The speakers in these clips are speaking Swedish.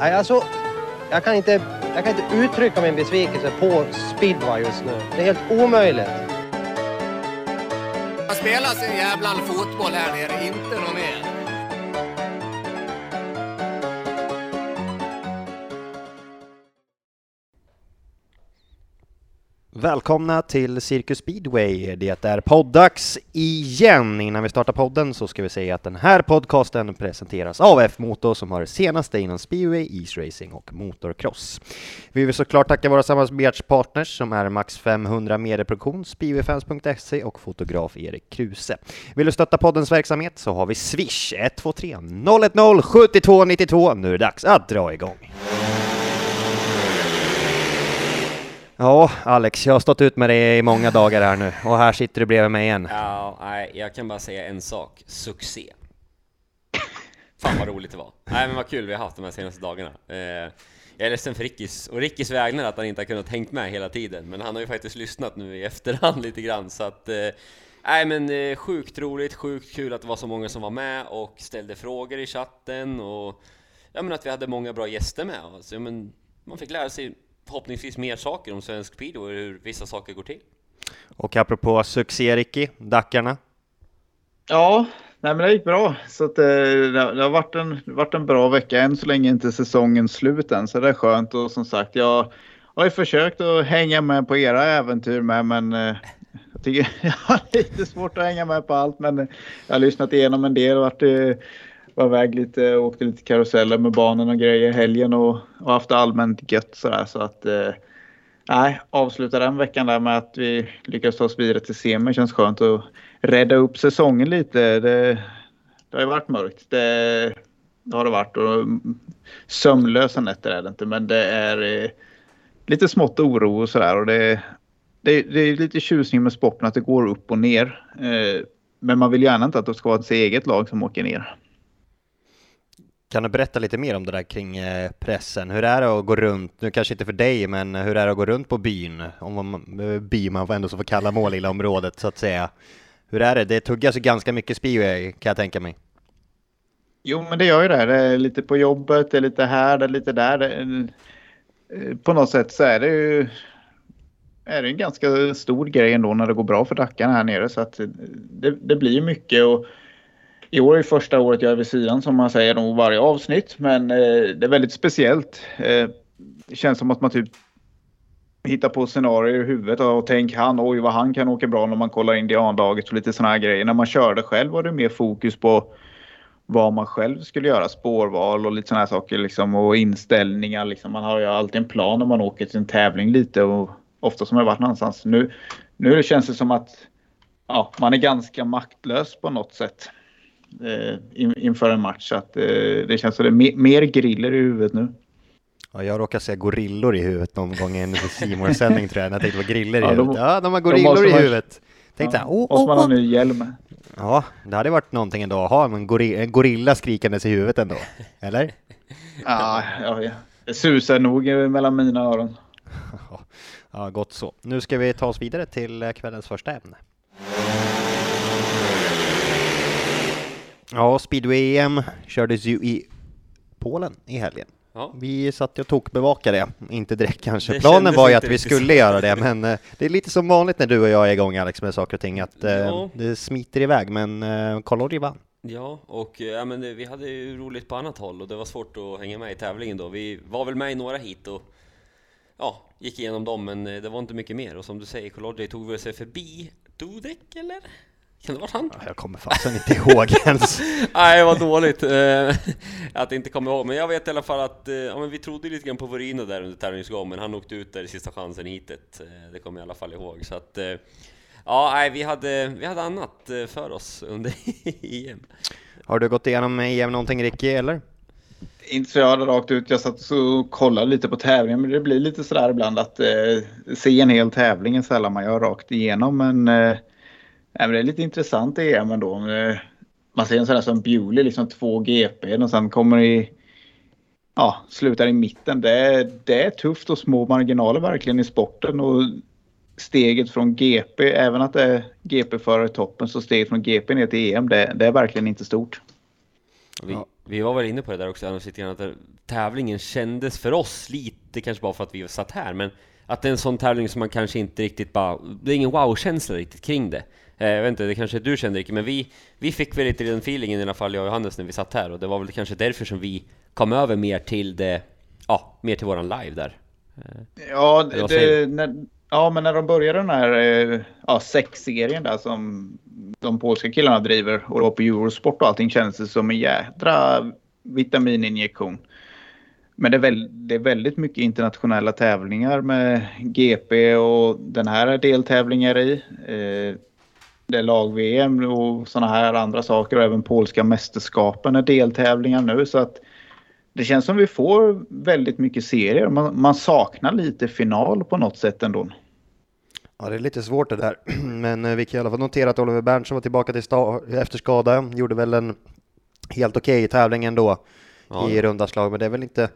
Nej, alltså, jag kan, inte, jag kan inte uttrycka min besvikelse på speedway just nu. Det är helt omöjligt. Man spelar sin jävla fotboll här nere, inte någon mer. Välkomna till Cirkus Speedway. Det är poddags igen. Innan vi startar podden så ska vi säga att den här podcasten presenteras av F-Motor som har det senaste inom speedway, isracing och motocross. Vi vill såklart tacka våra samarbetspartners som är Max 500 Medieproduktion, speedwayfans.se och fotograf Erik Kruse. Vill du stötta poddens verksamhet så har vi Swish 123 010 72 92. Nu är det dags att dra igång. Ja, Alex, jag har stått ut med dig i många dagar här nu och här sitter du bredvid mig igen. Ja, nej, jag kan bara säga en sak. Succé. Fan vad roligt det var. Nej men vad kul vi har haft de här senaste dagarna. Eh, jag är ledsen för Rickis, och Rickis vägnar att han inte har kunnat hängt med hela tiden, men han har ju faktiskt lyssnat nu i efterhand lite grann så att eh, Nej men eh, sjukt roligt, sjukt kul att det var så många som var med och ställde frågor i chatten och ja men att vi hade många bra gäster med oss. Ja, men man fick lära sig förhoppningsvis mer saker om svensk speedway och hur vissa saker går till. Och apropå succé Ricky, Dackarna. Ja, nej men det gick bra. Så att, eh, det, har varit en, varit en bra vecka. Än så länge inte säsongen slut än, så det är skönt. Och som sagt, jag har ju försökt att hänga med på era äventyr med, men eh, jag tycker jag har lite svårt att hänga med på allt. Men jag har lyssnat igenom en del och varit eh, var iväg lite, åkte lite karuseller med barnen och grejer i helgen och, och haft allmänt gött sådär. Så att eh, avsluta den veckan där med att vi lyckades ta oss vidare till semi känns skönt att rädda upp säsongen lite. Det, det har ju varit mörkt. Det, det har det varit och mm, sömnlösa nätter är det inte men det är eh, lite smått oro och sådär och det, det, det är lite tjusning med sporten att det går upp och ner. Eh, men man vill gärna inte att det ska vara ett eget lag som åker ner. Kan du berätta lite mer om det där kring eh, pressen? Hur är det att gå runt, nu kanske inte för dig, men hur är det att gå runt på byn? Om man, eh, by man ändå så får kalla målilla-området så att säga. Hur är det? Det tuggas ju ganska mycket speedway eh, kan jag tänka mig. Jo, men det gör ju det. Det är lite på jobbet, det är lite här, det är lite där. Det är, på något sätt så är det ju är det en ganska stor grej ändå när det går bra för Dackarna här nere. Så att det, det blir mycket. Och i år är första året jag är vid sidan som man säger nog varje avsnitt. Men eh, det är väldigt speciellt. Eh, det känns som att man typ hittar på scenarier i huvudet och tänker han, oj vad han kan åka bra när man kollar indianlaget och lite sådana här grejer. När man körde själv var det mer fokus på vad man själv skulle göra, spårval och lite sådana här saker liksom och inställningar. Liksom. Man har ju alltid en plan när man åker till en tävling lite och ofta som jag varit någonstans. Nu, nu känns det som att ja, man är ganska maktlös på något sätt inför en match. Så att, eh, det känns som det är mer, griller i huvudet nu. Ja, jag råkar säga gorillor i huvudet någon gång i en simor sändning tror jag, när jag tänkte på griller i ja, huvudet. Ja, de har gorillor i huvudet. Tänkte ja, oh, måste man ha ny hjälm. Ja, det hade varit någonting ändå att ha en gorilla, en gorilla skrikandes i huvudet ändå. Eller? ja, ja, ja, det susar nog mellan mina öron. ja, gott så. Nu ska vi ta oss vidare till kvällens första ämne. Ja, speedway-EM kördes ju i Polen i helgen. Ja. Vi satt och tokbevakade det, inte direkt kanske. Det Planen var ju att vi skulle göra det, men eh, det är lite som vanligt när du och jag är igång Alex med saker och ting, att eh, ja. det smiter iväg, men eh, Karlordi vann. Ja, och ja, men det, vi hade ju roligt på annat håll och det var svårt att hänga med i tävlingen då. Vi var väl med i några hit och ja, gick igenom dem, men det var inte mycket mer. Och som du säger, Kolodji tog väl sig förbi Dudek, eller? Kan det vara han? Jag kommer fasen inte ihåg ens. Nej, vad dåligt eh, att inte komma ihåg. Men jag vet i alla fall att eh, ja, men vi trodde lite grann på Vorino där under tävlingsgången, men han åkte ut där i sista chansen hitet. Eh, det kommer jag i alla fall ihåg. Så att, ja, nej, vi hade, vi hade annat för oss under EM. Har du gått igenom EM någonting Ricky, eller? Inte så jag hade rakt ut. Jag satt och kollade lite på tävlingen, men det blir lite sådär ibland att eh, se en hel tävling är sällan man gör rakt igenom. Men Nej Ja, men det är lite intressant i EM ändå. Eh, man ser en sån där som Bewley, liksom två GP och sen kommer i ja, slutar i mitten. Det är, det är tufft och små marginaler verkligen i sporten. Och steget från GP, även att det är GP-förare i toppen, så steget från GP ner till EM, det, det är verkligen inte stort. Vi, vi var väl inne på det där också, lite grann, att tävlingen kändes för oss lite, kanske bara för att vi satt här, men att det är en sån tävling som man kanske inte riktigt bara, det är ingen wow-känsla riktigt kring det. Eh, Jag vet inte, det kanske du kände Ricky, men vi, vi fick väl lite den feelingen i alla fall, jag och Johannes, när vi satt här, och det var väl kanske därför som vi kom över mer till det, ja, mer till våran live där. Ja, Eller vad det, säger när, ja, men när de började den här eh, ja, sexserien där som de polska killarna driver och då på Eurosport och allting kändes det som en jädra vitamininjektion. Men det är, väl, det är väldigt mycket internationella tävlingar med GP och den här är deltävlingar i. Eh, det är lag-VM och sådana här andra saker och även polska mästerskapen är deltävlingar nu så att det känns som vi får väldigt mycket serier. Man, man saknar lite final på något sätt ändå. Ja, det är lite svårt det där, men eh, vi kan i alla fall notera att Oliver Berntsson var tillbaka till sta- efter skada, gjorde väl en helt okej tävling ändå Ja. i runda slag, men det är väl inte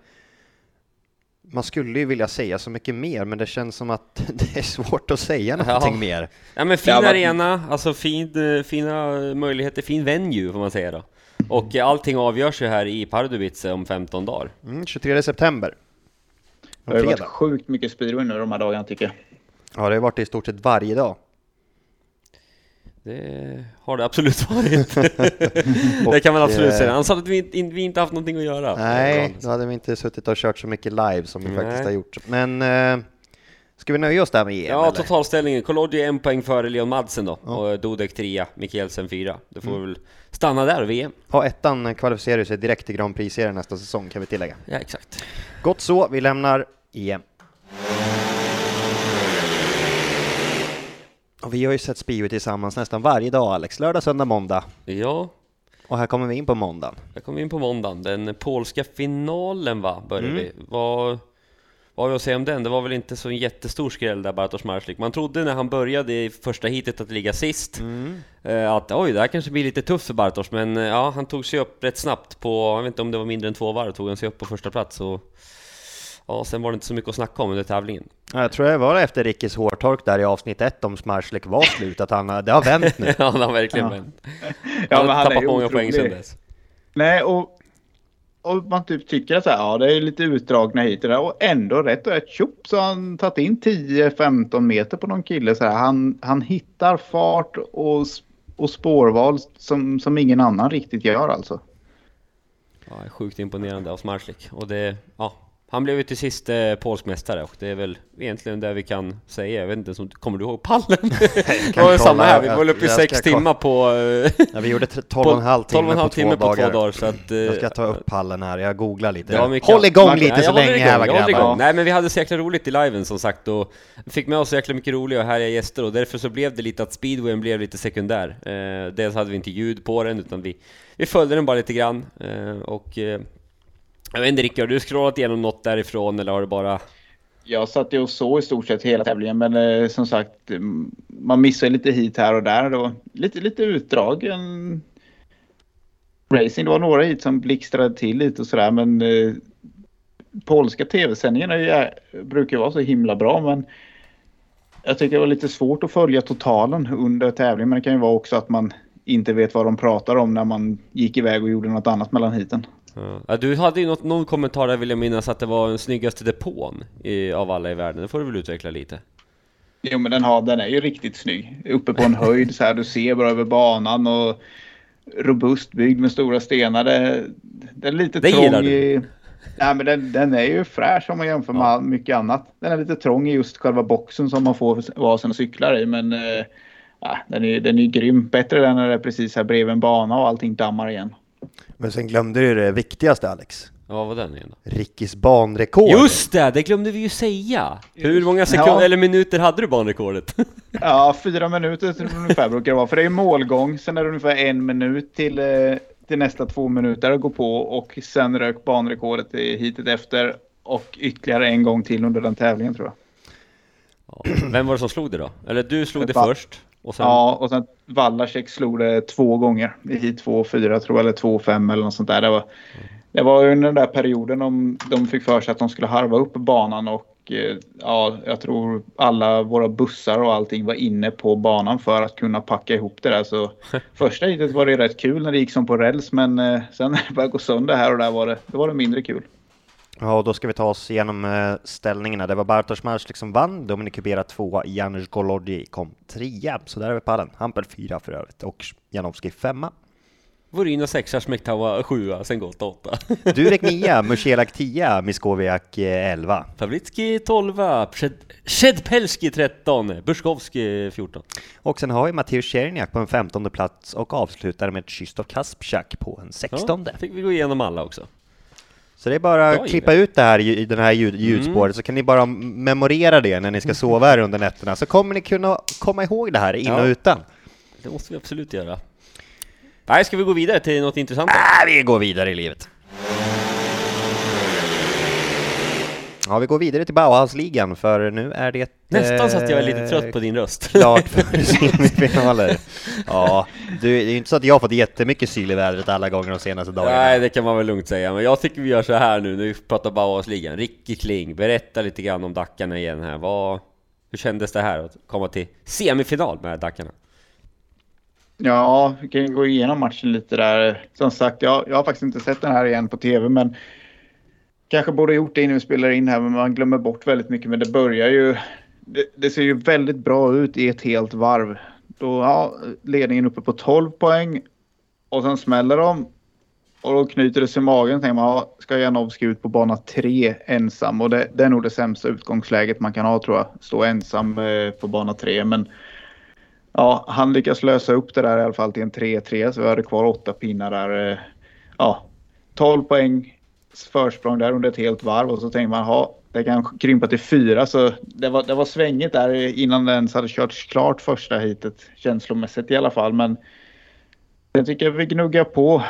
man skulle ju vilja säga så mycket mer, men det känns som att det är svårt att säga någonting mer. Ja men fin Ja, men- arena, alltså fin, eh, fina möjligheter, fin venue får man säga då. Och allting avgörs ju här i Pardubice om 15 dagar. Mm, 23 september. Det har ju varit sjukt mycket speedway nu de här dagarna tycker jag. Ja, det har varit i stort sett varje dag. Det har det absolut varit. det kan man absolut eh, säga. Sa att vi, inte- vi inte haft någonting att göra. Nej, då hade vi inte suttit och kört så mycket live som vi Nej. faktiskt har gjort. Men eh, ska vi nöja oss där med EM? Ja, eller? totalställningen. Kolodji en poäng före Leon Madsen då. Och Dudek trea, Mikkelsen fyra. Det får väl stanna där, VM. Ja, ettan kvalificerar sig direkt till Grand Prix-serien nästa säsong kan vi tillägga. Ja, exakt. Gott så, vi lämnar EM. Och vi har ju sett Speedway tillsammans nästan varje dag Alex, lördag, söndag, måndag. Ja, Och här kommer vi in på måndagen. Jag kom in på måndagen, den polska finalen va, började Mm. vi. Vad, vad har vi att säga om den? Det var väl inte så en jättestor skräll där Bartosz Marslik. Man trodde när han började i första heatet att ligga sist, Mm. eh, att oj, det här kanske blir lite tufft för Bartosz, men eh, ja, han tog sig upp rätt snabbt på, jag vet inte om det var mindre än två varv, tog han sig upp på första plats och ja, sen var det inte så mycket att snacka om under tävlingen. Ja, Jag tror det var efter Rickis hårtork där i avsnitt ett om Smarslik var slut, att han, det har vänt nu. ja, han har verkligen Ja. vänt. Ja, Han men har han är tappat många poäng sedan dess. Nej, och, och man typ tycker att så här, ja, det är lite utdragna hit och där och ändå rätt och rätt tjopp så har han tagit in 10-15 meter på någon kille. Så här. Han, han hittar fart och, och spårval som, som ingen annan riktigt gör alltså. Ja, sjukt imponerande av Smarslik. Och det, ja, han blev ju till sist eh, polsk mästare och det är väl egentligen det vi kan säga. Jag vet inte, som, kommer du ihåg pallen? det var ju samma här, vi var väl uppe i sex timmar på... eh, Ja, vi gjorde tre- 12 och en halv på- timme 12 och en halv på timme två på två dagar. dagar. Så att, eh, Jag ska ta upp pallen här, jag googlar lite. var mycket- Håll igång lite Ja, så länge igång, här håller igång. grabbar. Nej men vi hade så jäkla roligt i liven som sagt och fick med oss så jäkla mycket roliga och härliga gäster och därför så blev det lite att speedwayen blev lite sekundär. Eh, dels hade vi inte ljud på den utan vi, vi följde den bara lite grann eh, och eh, jag vet inte Rickard, har du scrollat igenom något därifrån eller har du bara... Jag satt ju och såg i stort sett hela tävlingen men eh, som sagt man missar lite hit här och där. Det var lite, lite utdragen racing. Det var några hit som blixtrade till lite och sådär men eh, polska tv-sändningarna brukar ju vara så himla bra men jag tycker det var lite svårt att följa totalen under tävlingen men det kan ju vara också att man inte vet vad de pratar om när man gick iväg och gjorde något annat mellan hiten. Ja, du hade ju något, någon kommentar där vill jag minnas att det var den snyggaste depån i, av alla i världen. Det får du väl utveckla lite? Jo men den, har, den är ju riktigt snygg. Uppe på en höjd så här. Du ser bra över banan och robust byggd med stora stenar. Det, det är lite Det gillar trång du. i... Nej men den, den är ju fräsch om man jämför med all- mycket annat. Den är lite trång i just själva boxen som man får vara sina cyklar i. Men ja, den är den är ju grym. Bättre än när det är precis här bredvid en bana och allting dammar igen. Men sen glömde du det viktigaste Alex. Ja, vad var den igen då? Rickis banrekord. Just det! Det glömde vi ju säga! Hur många sekunder, Ja. eller minuter hade du banrekordet? Ja, fyra minuter ungefär brukar det vara. För det är målgång. Sen är det ungefär en minut till, eh, till nästa två minuter att gå på. Och sen rök banrekordet i hitet efter. Och ytterligare en gång till under den tävlingen tror jag. Ja. Vem var det som slog det då? Eller du slog det Va- först? Och sen... Ja, och sen Wallacek slog det två gånger. I hit 2 och 4 tror jag, eller 2 och 5 eller något sånt där. Det var, det var under den där perioden de, de fick för sig att de skulle harva upp banan och och eh, ja, jag tror alla våra bussar och allting var inne på banan för att kunna packa ihop det där. Så första heatet var det rätt kul när det gick som på räls men eh, sen när det började gå sönder här och där var det, då var det mindre kul. Ja, och då ska vi ta oss igenom eh, ställningarna. Det var Bartosz Marsz som vann, Dominik Kubera tvåa, Janusz Golodji kom trea, så där är vi pallen. Hampel fyra för övrigt och Janowski femma. Vorina sexa, Smektawa sjua, sen Gotta åtta. Durek nia, Musielak tia, Miskowiak eh, elva. Pawlicki tolva, Przedpelski tretton, Buszkowski fjorton. Och sen har vi Mateusz Czerniak på en femtonde plats och avslutar med Krzysztof Kasprzak på en sextonde. Ja, fick vi gå igenom alla också. Så det är bara att klippa ut det här i den här ljud, ljudspåret så kan ni bara memorera det när ni ska sova här under nätterna så kommer ni kunna komma ihåg det här in Ja. och utan. Det måste vi absolut göra. Nej, ska vi gå vidare till något intressant? Äh, vi går vidare i livet. Ja, vi går vidare till Bauhausligan för nu är det... Nästan så att jag är lite eh, trött på din röst. Klart för semifinaler. Ja, det är ju inte så att jag har fått jättemycket syl i vädret alla gånger de senaste dagarna. Nej, det kan man väl lugnt säga, men jag tycker vi gör så här nu när vi pratar Bauhausligan. Ricky Kling, berätta lite grann om Dackarna igen här. Vad, hur kändes det här att komma till semifinal med Dackarna? Ja, vi kan ju gå igenom matchen lite där. Som sagt, jag, jag har faktiskt inte sett den här igen på tv, men kanske borde gjort det innan vi spelar in här, men man glömmer bort väldigt mycket. Men det börjar ju... Det, det ser ju väldigt bra ut i ett helt varv. Då ja, ledningen uppe på 12 poäng och sen smäller de. Och då knyter det sig i magen. Tänker man, ja, ska Janowski ut på bana 3 ensam? Och det, det är nog det sämsta utgångsläget man kan ha tror jag. Stå ensam eh, på bana 3. Men ja, han lyckas lösa upp det där i alla fall till en 3-3. Så vi hade kvar åtta pinnar där. eh, Ja, 12 poäng försprång där under ett helt varv. Och så tänker man, ja, det kan krympa till fyra. Så det var, det var svängigt där innan det ens hade körts klart första heatet. Känslomässigt i alla fall. Men jag tycker vi gnuggar på.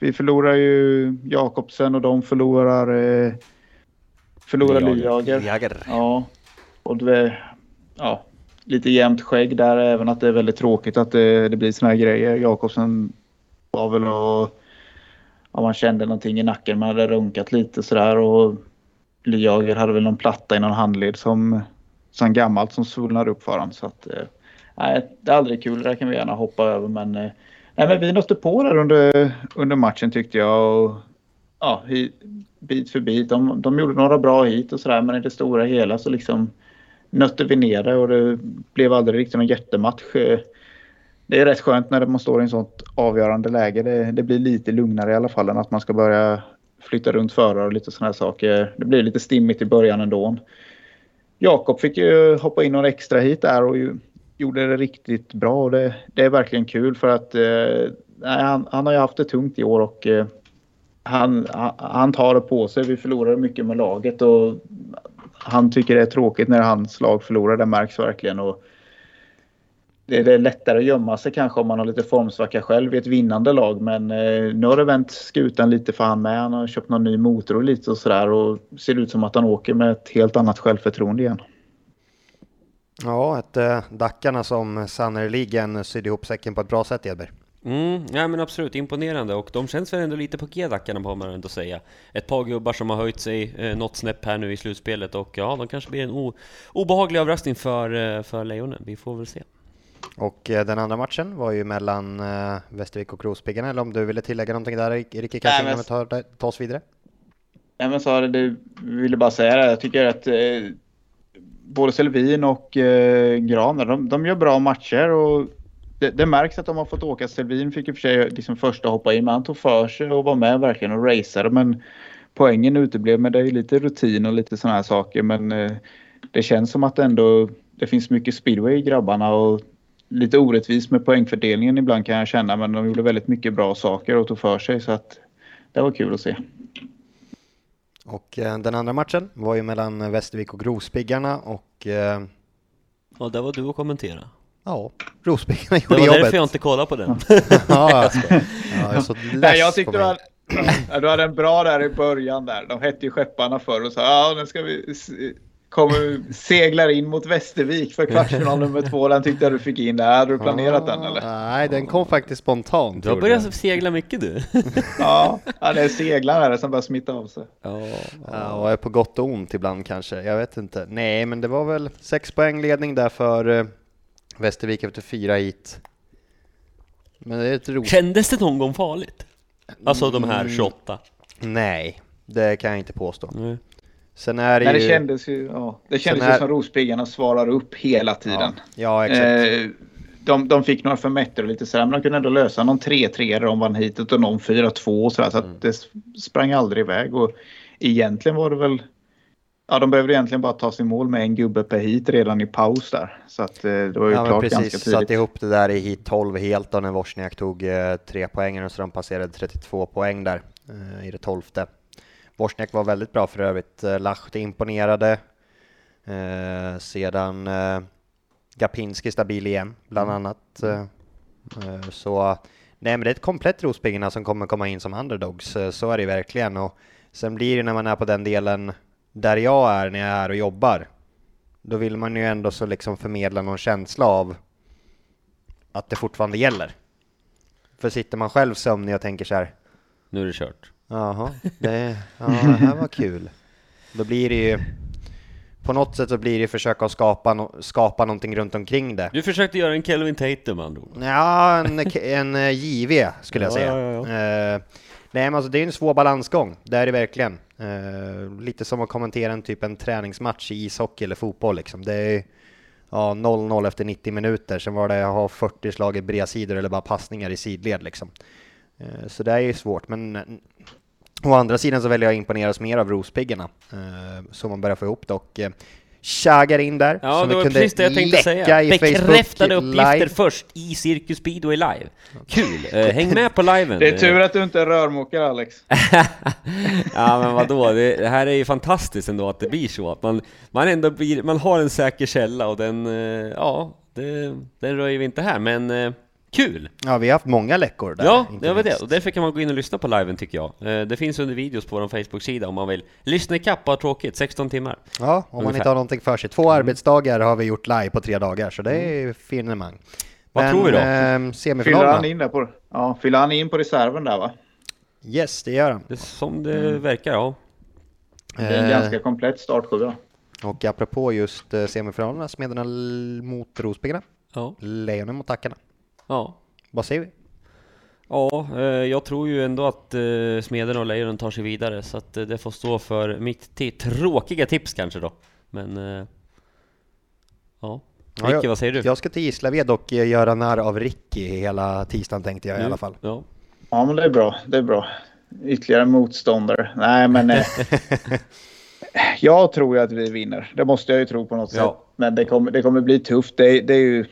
Vi förlorar ju Jakobsen och de förlorar, eh, förlorar Lyager. Jäger. Ja, och det, ja, lite jämnt skägg där. Även att det är väldigt tråkigt att det, det blir såna här grejer. Jakobsen var väl och ja, man kände någonting i nacken. Man hade runkat lite sådär och Lyager hade väl någon platta i någon handled som, sen gammalt som svullnade upp för honom. Så att, eh, nej, det är aldrig kul. Det där kan vi gärna hoppa över. Men, eh, nej, men vi nötte på där under, under matchen tyckte jag. Och, ja, bit för bit. De, de gjorde några bra hit och sådär men i det stora hela så liksom nötte vi ner det och det blev aldrig riktigt någon jättematch. Eh, det är rätt skönt när man står i en sånt avgörande läge. Det, det blir lite lugnare i alla fall än att man ska börja flytta runt förare och lite sådana här saker. Det blir lite stimmigt i början ändå. Jakob fick ju hoppa in några extra hit där och ju, gjorde det riktigt bra. Och det, det är verkligen kul för att eh, han, han har ju haft det tungt i år och eh, han, han- tar det på sig. Vi förlorade mycket med laget och han tycker det är tråkigt när hans lag förlorar. Det märks verkligen. Och det, är lättare att gömma sig kanske om man har lite formsvacka själv i ett vinnande lag. Men eh, nu har det vänt skutan lite för han med. Han har köpt någon ny motor och lite och sådär. Och ser ut som att han åker med ett helt annat självförtroende igen. Ja, ett äh, Dackarna som sannerligen sydde ihop säcken på ett bra sätt, Edberg. Mm, ja men absolut, imponerande och de känns väl ändå lite på G Dackarna får man ändå säga. Ett par gubbar som har höjt sig eh, något snäpp här nu i slutspelet och ja, de kanske blir en o- obehaglig överraskning för, eh, för Lejonen. Vi får väl se. Och eh, den andra matchen var ju mellan eh, Västervik och Rospiggarna, eller om du ville tillägga någonting där, Ricky, Nej, kanske men- innan vi tar, tar oss vidare? Nej men så det, ville bara säga det. Jag tycker att eh, både Selvin och eh, Gran, de, de gör bra matcher och det, det märks att de har fått åka. Selvin fick i och för sig liksom första hoppa in, men han tog för sig och var med verkligen och raceade. Men poängen uteblev, men det är lite rutin och lite sådana här saker. Men eh, det känns som att ändå det finns mycket speedway i grabbarna och lite orättvist med poängfördelningen ibland kan jag känna. Men de gjorde väldigt mycket bra saker och tog för sig så att det var kul att se. Och eh, den andra matchen var ju mellan Västervik och Rospiggarna och eh, Ja, där var du och kommentera. ja, Rospiggarna Det gjorde var jobbet. därför jag inte kollade på den. ja, ja, jag är så less Nej, jag på tyckte du mig. hade, du hade en bra där i början där. De hette ju Skepparna förr och sa ja nu ska vi kommer, seglar in mot Västervik för kvartsfinal nummer två. Den tyckte jag du fick in där. Hade du planerat den eller? Nej, den kom faktiskt spontant. Du har börjat segla mycket du. Ja, det är seglare som börjar smitta av sig. Ja, Ja, och är på gott och ont ibland kanske. Jag vet inte. Nej, men det var väl sex poäng ledning där för eh, Västervik efter fyra hit. Men det är ett roligt. Kändes det någon gång farligt? Alltså de här 28? Nej, det kan jag inte påstå. Nej. Sen är det Nej, det ju... kändes ju, ja, det kändes ju är- som Rospiggarna svarar upp hela tiden. Ja, exakt. Eh, de, de fick några förmätter och lite sådär, men de kunde ändå lösa någon 3-3 där de vann hitåt och någon 4-2 och sådär. Så Mm. det sprang aldrig iväg. Och egentligen var det väl... Ja, de behövde egentligen bara ta sin mål med en gubbe per hit redan i paus där. Så att eh, det var ju Ja, klart ganska precis. tidigt. Satt ihop det där i hit 12 helt då när Wozniak tog eh, tre poäng och så de passerade 32 poäng där eh, i det tolfte. Wozniak var väldigt bra för övrigt. Eh, Lahti imponerade. Eh, sedan eh, Gapinski stabil igen, bland annat. Eh, eh, så nej, men det är ett komplett Rospiggarna som kommer komma in som underdogs. Eh, så är det verkligen. Och sen blir det när man är på den delen där jag är när jag är och jobbar. Då vill man ju ändå så liksom förmedla någon känsla av att det fortfarande gäller. För sitter man själv sömnig och tänker så här, Nu är det kört. Jaha, det, ja, det här var kul. Då blir det ju, på något sätt så blir det ju försöka skapa, no, skapa någonting runt omkring det. Du försökte göra en Kelvin Tatum med andra ord. Ja, en, en eh, JV skulle jag Ja, säga. ja, Eh, nej, men alltså det är en svår balansgång, det är det verkligen. Eh, lite som att kommentera en typ en träningsmatch i ishockey eller fotboll liksom. Det är ja, 0-0 efter 90 minuter, sen var det att ha 40 slag i bredsidor eller bara passningar i sidled liksom. Eh, så det är ju svårt, men å andra sidan så väljer jag att imponeras mer av Rospiggarna, eh, så man börjar få ihop det och eh, tjaggar in där. Ja, som det vi kunde precis det jag tänkte säga. i Bekräftade Facebook uppgifter live. först i Cirkus Speedway live. Kul! Eh, häng med på liven. Det är tur att du inte är rörmokare Alex. ja men vadå, det, det här är ju fantastiskt ändå att det blir så att man, man ändå blir, man har en säker källa och den, eh, ja, det, den röjer vi inte här men eh, kul! Ja, vi har haft många läckor där. Ja, det var det. Och därför kan man gå in och lyssna på liven tycker jag. Eh, Det finns under videos på vår Facebook-sida om man vill lyssna ikapp och tråkigt, 16 timmar. Ja, om man Ungefär. inte har någonting för sig. Två arbetsdagar har vi gjort live på tre dagar, så det är finemang. Vad tror vi då? Eh, Fyller han semifinalerna? in där på, ja, fyller han in på reserven där va? Yes, det gör han. Det som det verkar, ja. Det är en Eh, ganska komplett startsjua. Och apropå just eh, semifinalerna, Smederna mot Rospiggarna, Ja. Lejonen mot Tackarna. Ja. Vad säger vi? Ja, eh, jag tror ju ändå att eh, Smeden och Lejonen tar sig vidare så att eh, det får stå för mitt tråkiga tips kanske då. Men... Ja. Ja, Ricky, jag- vad säger du? Jag ska till Gislaved och göra narr av Ricky hela tisdagen tänkte jag i Nu? alla fall. Ja. Ja, men det är bra. Det är bra. Ytterligare motståndare. Nej, men... Eh, jag tror ju att vi vinner. Det måste jag ju tro på något Ja. sätt. Men det kommer, det kommer bli tufft. Det, det är ju...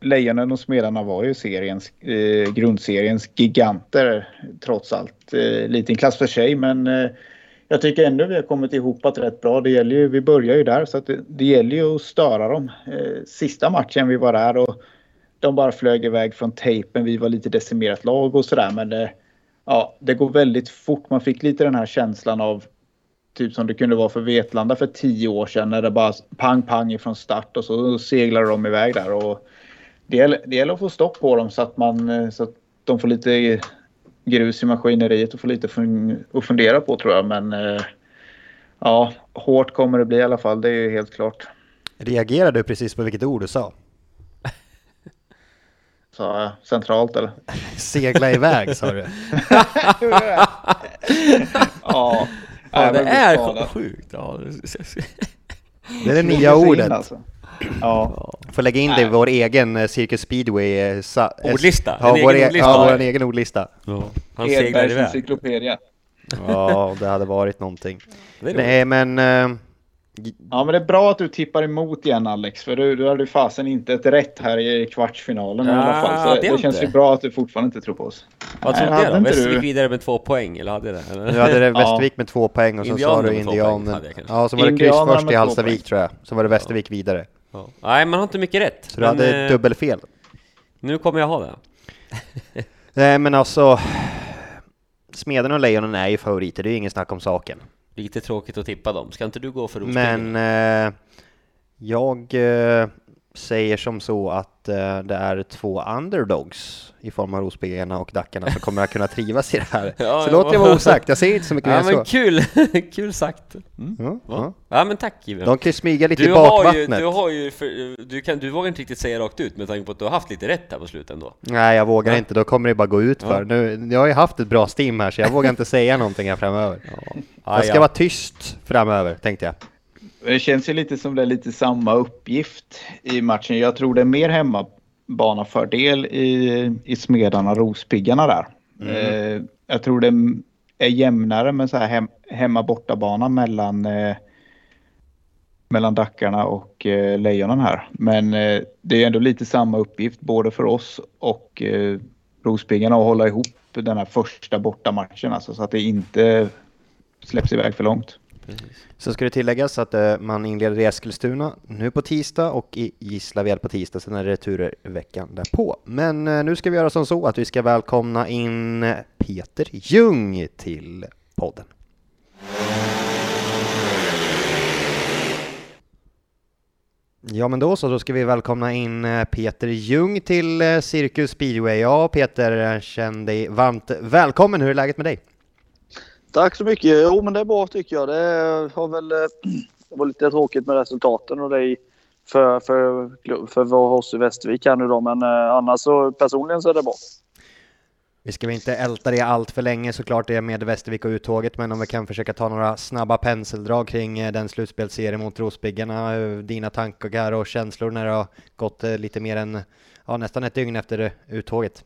Lejonen och Smedarna var ju seriens, eh, grundseriens giganter trots allt. Eh, liten klass för sig, men eh, jag tycker ändå vi har kommit ihop att rätt bra. Det gäller ju, vi börjar ju där, så att det, det gäller ju att störa dem. Eh, sista matchen vi var där och de bara flög iväg från tejpen. Vi var lite decimerat lag och sådär, men det, ja, det går väldigt fort. Man fick lite den här känslan av typ som det kunde vara för Vetlanda för tio år sedan när det bara pang pang ifrån start och så seglade de iväg där. Och det, gäller, det gäller att få stopp på dem så att, man, eh, så att de får lite grus i maskineriet och får lite fun- att fundera på tror jag. Men eh, ja, hårt kommer det bli i alla fall. Det är ju helt klart. Reagerade du precis på vilket ord du sa? Så, eh, centralt eller? Segla iväg sa du. ja, Ja, det jag är sjukt. Ja. Det är det nya ordet. alltså. Ja. Får lägga in det i vår egen eh, Circus Speedway eh, sa, eh, Ordlista, Ja, en vår, egen e- ordlista. ja, vår egen ordlista. Ja. Han iväg. encyklopedia. Ja, det hade varit någonting. Det är roligt. Nej, men Ja, men det är bra att du tippar emot igen Alex, för du, du hade fasen inte ett rätt här i kvartsfinalen i alla Ja, fall. Så det det, känns ju bra att du fortfarande inte tror på oss. Vad trodde jag då? inte Västervik du- vidare med två poäng, eller hade det? Eller? nu hade det Ja. Västervik med två poäng och så sa du två poäng. Ja, så var det kryss först i Hallstavik tror jag. Så var det Västervik vidare. Ja. Nej, man har inte mycket rätt. Så du hade eh, dubbelfel. Nu kommer jag ha det. Nej, men alltså. Smeden och Lejonen är ju favoriter, det är ju ingen snack om saken. Lite tråkigt att tippa dem. Ska inte du gå för Rospiggen? Men eh, jag eh, säger som så att eh, det är två underdogs i form av Rospiggarna och Dackarna som kommer att kunna trivas i det här. Ja, så låt det vara osagt, jag säger inte så mycket Ja mer men så. kul! kul sagt! Mm. Ja, Ja. ja. men tack Given. De kan smyga lite Du i har, ju, bakvattnet. du har ju, för, du, kan, du vågar inte riktigt säga rakt ut med tanke på att du har haft lite rätt här på slutet ändå. Nej, jag vågar inte, då kommer det bara gå ut för. Nu, jag har ju haft ett bra Steam här så jag vågar inte säga någonting här framöver. Ja, Jag ska vara tyst framöver, tänkte jag. Det känns ju lite som det är lite samma uppgift i matchen. Jag tror det är mer hemmabanafördel i, i Smedarna Rospiggarna där. Eh, jag tror det är jämnare med så här hem, hemma bortabana mellan eh, mellan Dackarna och eh, Lejonen här. Men eh, det är ändå lite samma uppgift både för oss och eh, Rospiggarna att hålla ihop den här första bortamatchen alltså, så att det inte släpps iväg för långt. Så ska det tilläggas att eh, man inleder i Eskilstuna nu på tisdag och i Gislaved på tisdag, sen är det returer veckan därpå. Men eh, nu ska vi göra som så att vi ska välkomna in eh, Peter Ljung till podden. Ja men då så, då ska vi välkomna in eh, Peter Ljung till eh, Cirkus Speedway. Ja Peter, känn dig varmt välkommen. Hur är läget med dig? Tack så mycket. Jo, men det är bra tycker jag. Det har väl varit det var lite tråkigt med resultaten och det för, för, för vår oss i Västervik här nu då. Men eh, annars så personligen så är det bra. Vi ska väl inte älta det allt för länge såklart, det med Västervik och uttåget, men om vi kan försöka ta några snabba penseldrag kring eh, den slutspelsserie mot Rospiggarna, dina tankar och känslor när det har gått lite mer än, ja nästan ett dygn efter uttåget.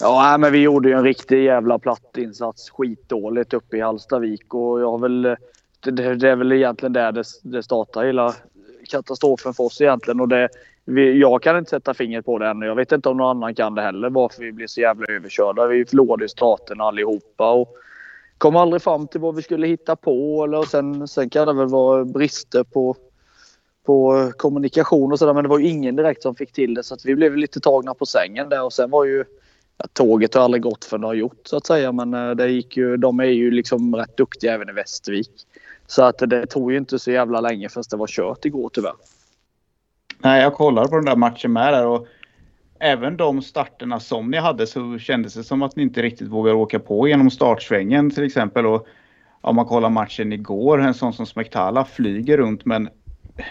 Ja, men vi gjorde ju en riktig jävla platt insats. Skitdåligt uppe i Hallstavik och jag har väl... Det, det är väl egentligen där det, det startar hela katastrofen för oss egentligen. Och det, vi, jag kan inte sätta fingret på det än. Jag vet inte om någon annan kan det heller. Varför vi blev så jävla överkörda. Vi förlorade ju starten allihopa. Och kom aldrig fram till vad vi skulle hitta på. Eller, och sen, sen kan det väl vara brister på, på kommunikation och sådär. Men det var ju ingen direkt som fick till det. Så att vi blev lite tagna på sängen där. Och sen var ju tåget har aldrig gått för det har gjort så att säga. Men eh, det gick ju, de är ju liksom rätt duktiga även i Västervik. Så att det tog ju inte så jävla länge förrän det var kört igår tyvärr. Nej, jag kollade på den där matchen med där och även de starterna som ni hade så kändes det som att ni inte riktigt vågar åka på genom startsvängen till exempel. Och om man kollar matchen igår, en sån som Smektala flyger runt men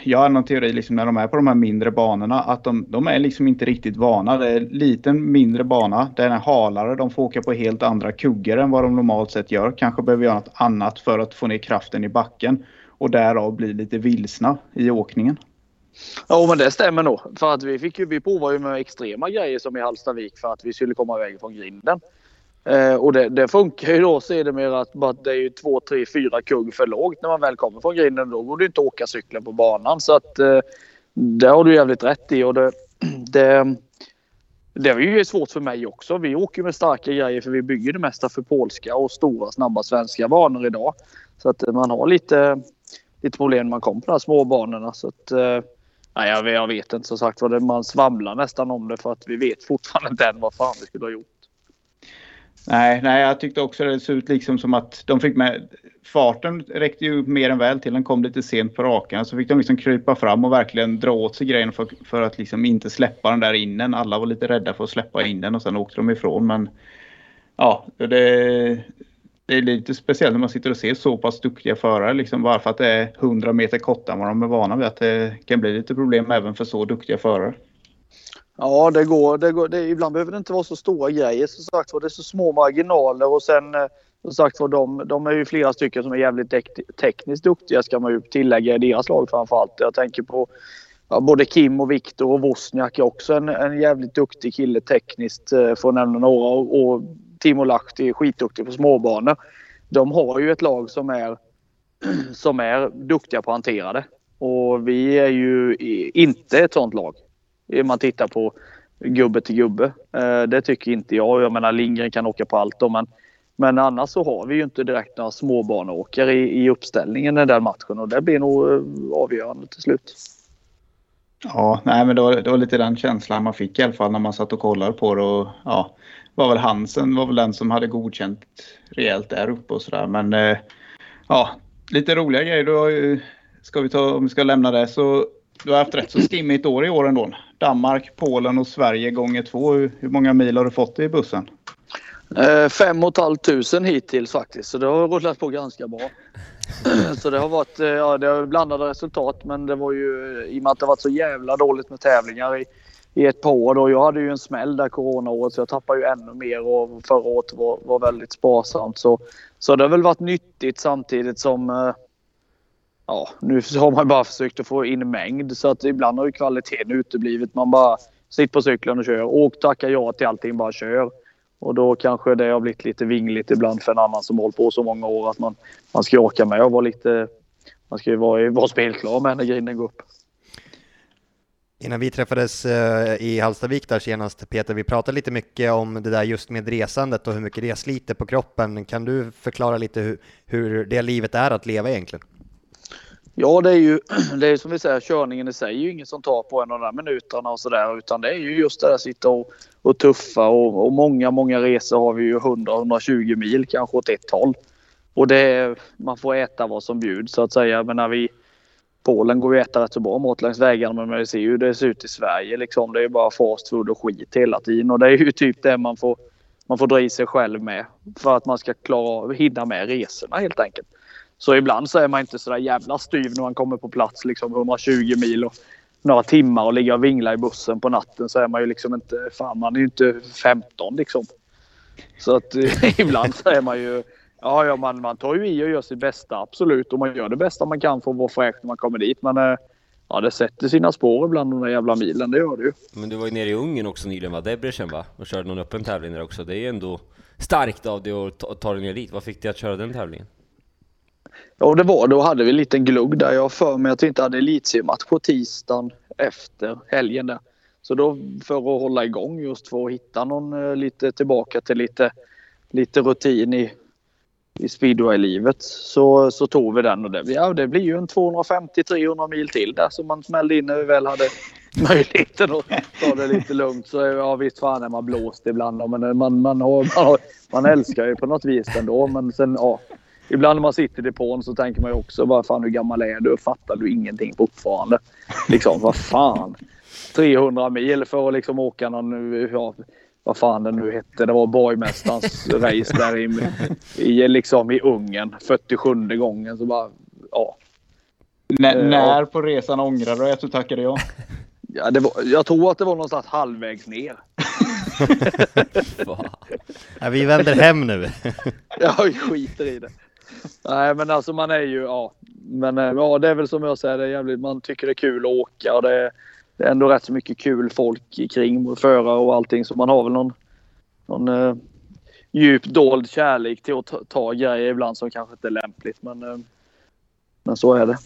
jag har någon teori liksom när de är på de här mindre banorna att de, de är liksom inte riktigt vana. Det är en liten mindre bana, den är halare, de får åka på helt andra kuggar än vad de normalt sett gör. Kanske behöver göra något annat för att få ner kraften i backen och därav bli lite vilsna i åkningen. Ja men det stämmer nog. För att vi fick ju, vi provade ju med extrema grejer som i Hallstavik för att vi skulle komma iväg från grinden. Eh, och det, det funkar ju då sedermera att bara det är ju två, tre, fyra kugg för lågt när man väl kommer från grinden. Då går det inte att åka cykeln på banan. Så att eh, det har du jävligt rätt i. Och det, det, det var ju svårt för mig också. Vi åker med starka grejer för vi bygger det mesta för polska och stora snabba svenska banor idag. Så att eh, man har lite, lite problem när man kommer på de här små banorna. Så att, eh, nej, jag, jag vet inte som sagt vad det Man svamlar nästan om det för att vi vet fortfarande inte än vad fan vi skulle ha gjort. Nej, nej, jag tyckte också det såg ut liksom som att de fick med... Farten räckte ju mer än väl till. Den kom lite sent på rakan. Så fick de liksom krypa fram och verkligen dra åt sig grejen för, för att liksom inte släppa den där innen. Alla var lite rädda för att släppa in den och sen åkte de ifrån. Men ja, det, det är lite speciellt när man sitter och ser så pass duktiga förare. Liksom bara för att det är 100 meter kortare än vad de är vana vid. Att det kan bli lite problem även för så duktiga förare. Ja, det går. Det går det, ibland behöver det inte vara så stora grejer. Som sagt var, det är så små marginaler och sen eh, som sagt var, de, de är ju flera stycken som är jävligt tek- tekniskt duktiga ska man ju tillägga i deras lag framförallt. Jag tänker på ja, både Kim och Viktor och Wozniak är också en, en jävligt duktig kille tekniskt eh, för att nämna några. Och, och Timo Lahti är skitduktig på småbanor. De har ju ett lag som är, som är duktiga på att hantera det. Och vi är ju inte ett sånt lag. Man tittar på gubbe till gubbe. Eh, det tycker inte jag. Jag menar Lindgren kan åka på allt då, men, men annars så har vi ju inte direkt några småbaneåkare i, i uppställningen i den matchen och det blir nog eh, avgörande till slut. Ja, nej men det var, det var lite den känslan man fick i alla fall när man satt och kollade på det. Och, ja, var väl Hansen var väl den som hade godkänt rejält där uppe och sådär. Men eh, Ja, lite roliga grejer. Du har ju, ska vi ta, om vi ska lämna det så du har haft rätt så skimmigt år i år ändå. Danmark, Polen och Sverige gånger två. Hur, många mil har du fått i bussen? Eh, Fem och ett halvt tusen hittills faktiskt, så det har rullat på ganska bra. Så det har varit eh, ja, det har blandade resultat, men det var ju eh, i och med att det varit så jävla dåligt med tävlingar i, i ett par år. Då. Jag hade ju en smäll där coronaåret så jag tappade ju ännu mer och förra året var, var väldigt sparsamt. Så, så det har väl varit nyttigt samtidigt som eh, Ja, nu har man bara försökt att få in mängd så att ibland har ju kvaliteten uteblivit. Man bara sitter på cykeln och kör. och tackar ja till allting, bara kör. Och då kanske det har blivit lite vingligt ibland för en annan som hållit på så många år att man, man ska orka med och vara lite... Man ska ju vara, vara spelklar med när grinden går upp. Innan vi träffades eh, i Hallstavik där senast, Peter, vi pratade lite mycket om det där just med resandet och hur mycket det sliter på kroppen. Kan du förklara lite hur, hur det livet är att leva egentligen? Ja, det är ju det är som vi säger, körningen i sig är ju inget som tar på en av de där minuterna och sådär. Utan det är ju just det där att sitta och, och tuffa och, och många, många resor har vi ju 100-120 mil kanske åt ett håll. Och det är, man får äta vad som bjuds så att säga. Men när vi Polen går ju att äta rätt så bra mat längs vägarna men man ser ju hur det ser ut i Sverige liksom. Det är ju bara fast food och skit hela tiden och det är ju typ det man får, man får dra i sig själv med för att man ska klara av, hinna med resorna helt enkelt. Så ibland så är man inte så där jävla styv när man kommer på plats liksom 120 mil och några timmar och ligga och vingla i bussen på natten så är man ju liksom inte, fan man är ju inte 15 liksom. Så att ibland så är man ju, ja, ja man, man tar ju i och gör sitt bästa absolut och man gör det bästa man kan för att vara fräsch när man kommer dit men eh, ja det sätter sina spår ibland de där jävla milen, det gör det ju. Men du var ju nere i Ungern också nyligen va? Debrecen va? Och körde någon öppen tävling där också. Det är ju ändå starkt av dig att ta dig ner dit. Vad fick dig att köra den tävlingen? Ja det var Då hade vi en liten glugg där. Jag har för mig att vi inte hade elitseriematch på tisdagen efter helgen där. Så då för att hålla igång just för att hitta någon eh, lite tillbaka till lite, lite rutin i, i speedway-livet så, så tog vi den och det, ja, det blir ju en 250-300 mil till där som man smällde in när vi väl hade möjligheten att ta det lite lugnt. Så ja visst fan är man blåst ibland men man, man, har, man, har, man älskar ju på något vis ändå men sen ja ibland när man sitter i depån så tänker man ju också vad fan hur gammal är du? Fattar du ingenting fortfarande? Liksom vad fan. 300 mil för att liksom åka någon, ja, vad fan det nu hette. Det var borgmästarens race där i, i, liksom i Ungern. 47 gången så bara, ja. N Eh, när på resan ångrar du att du tackade ja? ja det var, jag tror att det var någonstans halvvägs ner. Ja, vi vänder hem nu. Jag skiter i det. Nej men alltså man är ju, ja. Men eh, ja det är väl som jag säger, det är jävligt, man tycker det är kul att åka och det är, det är ändå rätt så mycket kul folk kring förare och allting så man har väl någon, någon eh, djup dold kärlek till att ta, ta grejer ibland som kanske inte är lämpligt men, eh, men så är det.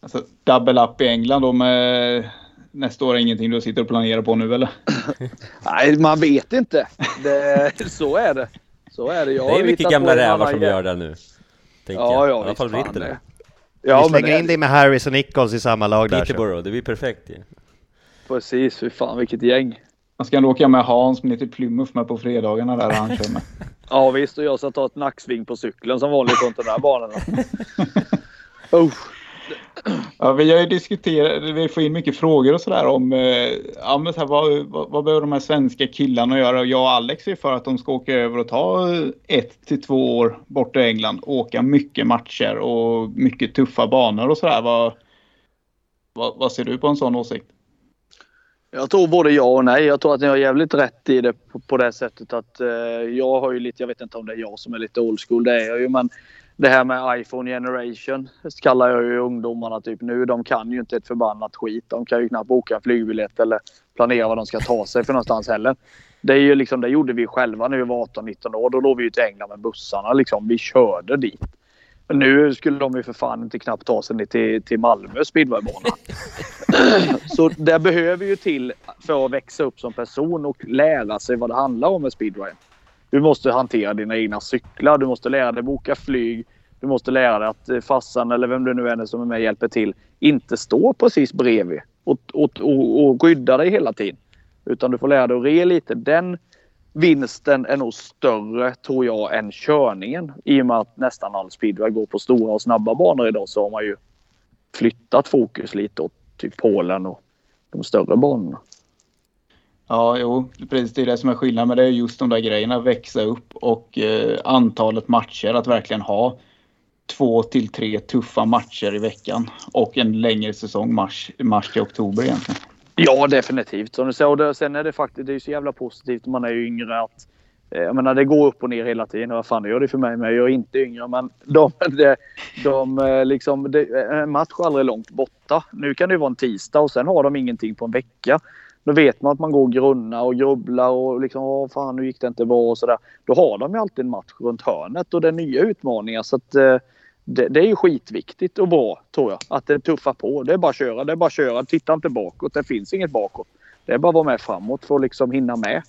Alltså double up i England då med nästa år är ingenting du sitter och planerar på nu eller? Nej man vet inte. Det, så är det. Så är det. Jag Det är mycket gamla rävar som gör det nu. Tänker Ja, jag. ja, I alla fall vi Ja men slänger in dig med Harris och Nichols i samma lag där. så. Peterborough, det blir perfekt ju. precis, fy fan vilket gäng. Man ska ändå åka med Hans ner till Plymouth med på fredagarna där han kör med. Ja visst och jag ska ta ett nacksving på cykeln som vanligt runt den där banan. oh. Ja, vi har ju diskuterat, vi får in mycket frågor och sådär om eh, ja, men så här, vad, vad, vad behöver de här svenska killarna göra? Jag och Alex är för att de ska åka över och ta ett till två år bort i England. Åka mycket matcher och mycket tuffa banor och sådär. Vad, vad, vad ser du på en sån åsikt? Jag tror både ja och nej. Jag tror att ni har jävligt rätt i det på, på det sättet att eh, jag har ju lite, jag vet inte om det är jag som är lite old school, det är jag ju men det här med iPhone generation kallar jag ju ungdomarna typ nu. De kan ju inte ett förbannat skit. De kan ju knappt boka en flygbiljett eller planera vad de ska ta sig för någonstans heller. Det är ju liksom, det gjorde vi själva när vi var 18-19 år. Då låg vi ju till England med bussarna liksom. Vi körde dit. Men nu skulle de ju för fan inte knappt ta sig ner till, till Malmö speedwaybana. Så det behöver ju till för att växa upp som person och lära sig vad det handlar om med speedway. Du måste hantera dina egna cyklar. Du måste lära dig boka flyg. Du måste lära dig att fassan farsan eller vem det nu är som är med hjälper till inte står precis bredvid och, och, och, och skyddar dig hela tiden. Utan du får lära dig att re lite. Den vinsten är nog större tror jag än körningen. I och med att nästan all speedway går på stora och snabba banor idag så har man ju flyttat fokus lite åt typ Polen och de större banorna. Ja, jo, precis. Det är det som är skillnaden. Men det är just de där grejerna. Växa upp och eh, antalet matcher. Att verkligen ha två till tre tuffa matcher i veckan. Och en längre säsong, mars, mars till oktober egentligen. Ja, definitivt. Som du säger, och det, sen är det faktiskt det är så jävla positivt när man är yngre att eh, jag menar, det går upp och ner hela tiden. Vad fan, det gör det för mig med. Jag är inte yngre, men de, de, de eh, liksom, de, en match är aldrig långt borta. Nu kan det ju vara en tisdag och sen har de ingenting på en vecka. Då vet man att man går och grunnar och grubblar och liksom, åh fan, nu gick det inte bra och sådär. Då har de ju alltid en match runt hörnet och det är nya utmaningar. Så att, eh, det, det, är ju skitviktigt och bra tror jag. Att det tuffar på. Det är bara att köra. Det är bara att köra. Titta inte bakåt. Det finns inget bakåt. Det är bara att vara med framåt för att liksom hinna med.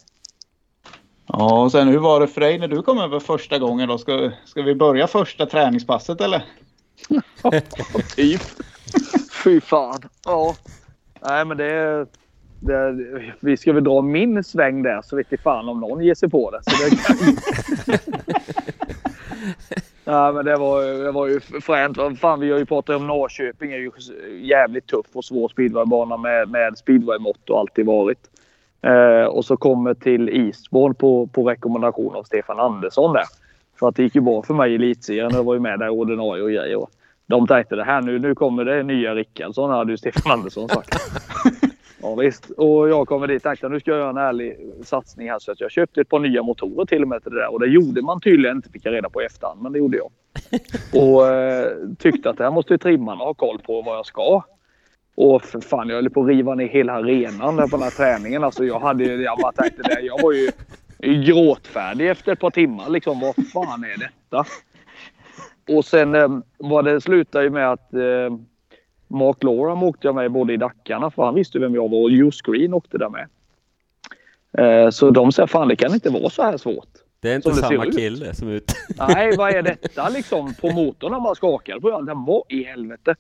Ja, och sen hur var det för dig när du kom över första gången då? Ska, ska vi börja första träningspasset eller? Typ. Fy fan. Ja. Nej, men det, det, Vi ska väl dra min sväng där så vet jag fan om någon ger sig på det. Så det Ja, men det var, det var ju fränt. Fan, vi har ju pratat om Norrköping. är ju jävligt tuff och svår speedwaybana med, med speedwaymått och alltid varit. Eh, och så kommer till Eastbourne på, på rekommendation av Stefan Andersson där. För att det gick ju bra för mig i elitserien. Jag var ju med där ordinarie och grejer. De tänkte det här nu, nu kommer det nya Rickardsson hade ju Stefan Andersson sagt. Ja, visst. Och jag kommer dit och tänkte nu ska jag göra en ärlig satsning här. Så att jag köpte ett par nya motorer till och med till det där. Och det gjorde man tydligen inte, fick jag reda på i efterhand. Men det gjorde jag. Och eh, tyckte att det här måste ju trimmarna ha koll på vad jag ska. Och för fan, jag höll på att riva ner hela arenan där på den här träningen. Alltså jag hade jag bara tänkte det. Jag var ju gråtfärdig efter ett par timmar. Liksom, vad fan är detta? Och sen eh, var det slutade ju med att eh, Mark Loram åkte jag med både i Dackarna för han visste vem jag var och Hugh Green åkte där med. Eh, så de sa fan det kan inte vara så här svårt. Det är inte det samma kille som ute. Nej, vad är detta liksom på motorn han bara skakade på. Den var i helvete.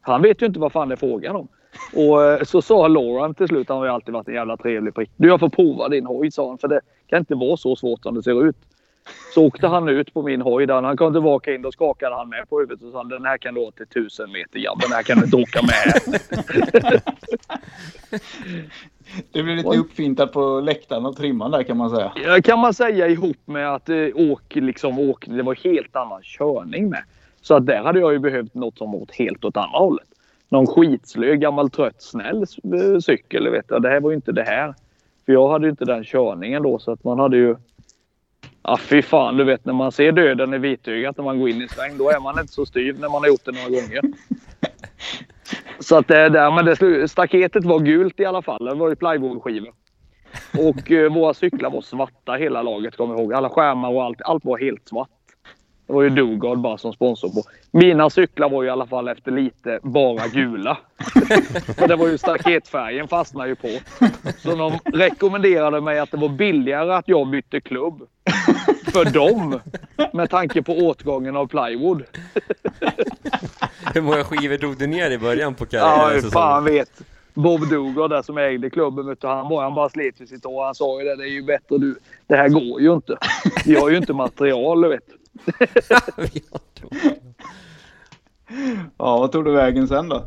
Han vet ju inte vad fan det är frågan om. Och eh, så sa Lauren till slut, han har ju alltid varit en jävla trevlig prick. Du jag får prova din hoj sa han för det kan inte vara så svårt som det ser ut. Så åkte han ut på min hoj där. Han kom tillbaka in då skakade han med på huvudet och sa den här kan du åka till tusen meter grabben. Den här kan du inte åka med. Det blev lite uppfintad på läktaren och trimman där kan man säga. Ja, kan man säga ihop med att eh, åk, liksom, åk, det var helt annan körning med. Så att där hade jag ju behövt något som åt helt åt andra hållet. Någon skitslö, gammal trött snäll eh, cykel. Vet jag. Det här var ju inte det här. För jag hade ju inte den körningen då så att man hade ju Ja, fy fan. Du vet när man ser döden i vitögat när man går in i sväng. Då är man inte så styv när man har gjort det några gånger. Så att det där, men det, staketet var gult i alla fall. Det var ju plywoodskivor. Och eh, våra cyklar var svarta hela laget, kommer jag ihåg. Alla skärmar och allt. Allt var helt svart. Det var ju Dugard bara som sponsor på. Mina cyklar var ju i alla fall efter lite bara gula. För det var ju staketfärgen fastnade ju på. Så de rekommenderade mig att det var billigare att jag bytte klubb. För dem. Med tanke på åtgången av plywood. Hur många skivor drog du ner i början på karriären? Ja, hur fan vet. Bob Dugard där som ägde klubben, han, var, han bara slet i sitt hår. Han sa ju det, det är ju bättre du. Det här går ju inte. Vi har ju inte material, du vet. ja, vad tog du vägen sen då?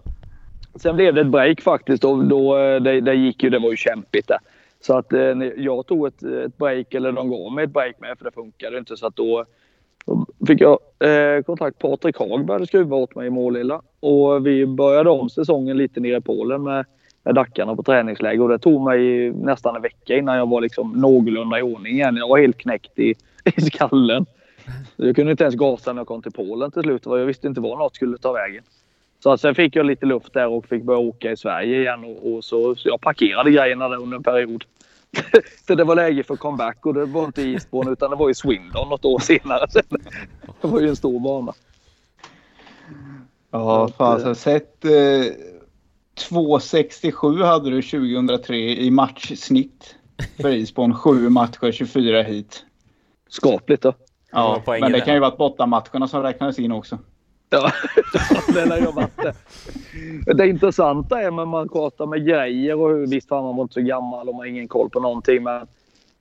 Sen blev det ett break faktiskt. Och då, det, det gick ju, det var ju kämpigt där. Så att eh, jag tog ett, ett break, eller de gav mig ett break med för det funkade inte. Så att då, då fick jag eh, kontakt. Patrik Haag började skruva åt mig i Målilla. Och vi började om säsongen lite nere i Polen med, med Dackarna på träningsläger. Och det tog mig nästan en vecka innan jag var liksom någorlunda i ordning igen. Jag var helt knäckt i, i skallen. Jag kunde inte ens gasa när jag kom till Polen till slut. Jag visste inte var något skulle ta vägen. Så sen fick jag lite luft där och fick börja åka i Sverige igen. Och, och så, så, jag parkerade grejerna där under en period. så det var läge för comeback och det var inte i Eastbourne utan det var i Swindon något år senare. det var ju en stor bana. Ja. Så sett eh, 2,67 hade du 2003 i matchsnitt för Eastbourne. Sju matcher, 24 hit. Skapligt då. Ja, men det kan ju vara bortamatcherna som räknades in också. Ja, det har jag varit det. Det intressanta är när man pratar med grejer och visst fan man var inte så gammal och man har ingen koll på någonting. Men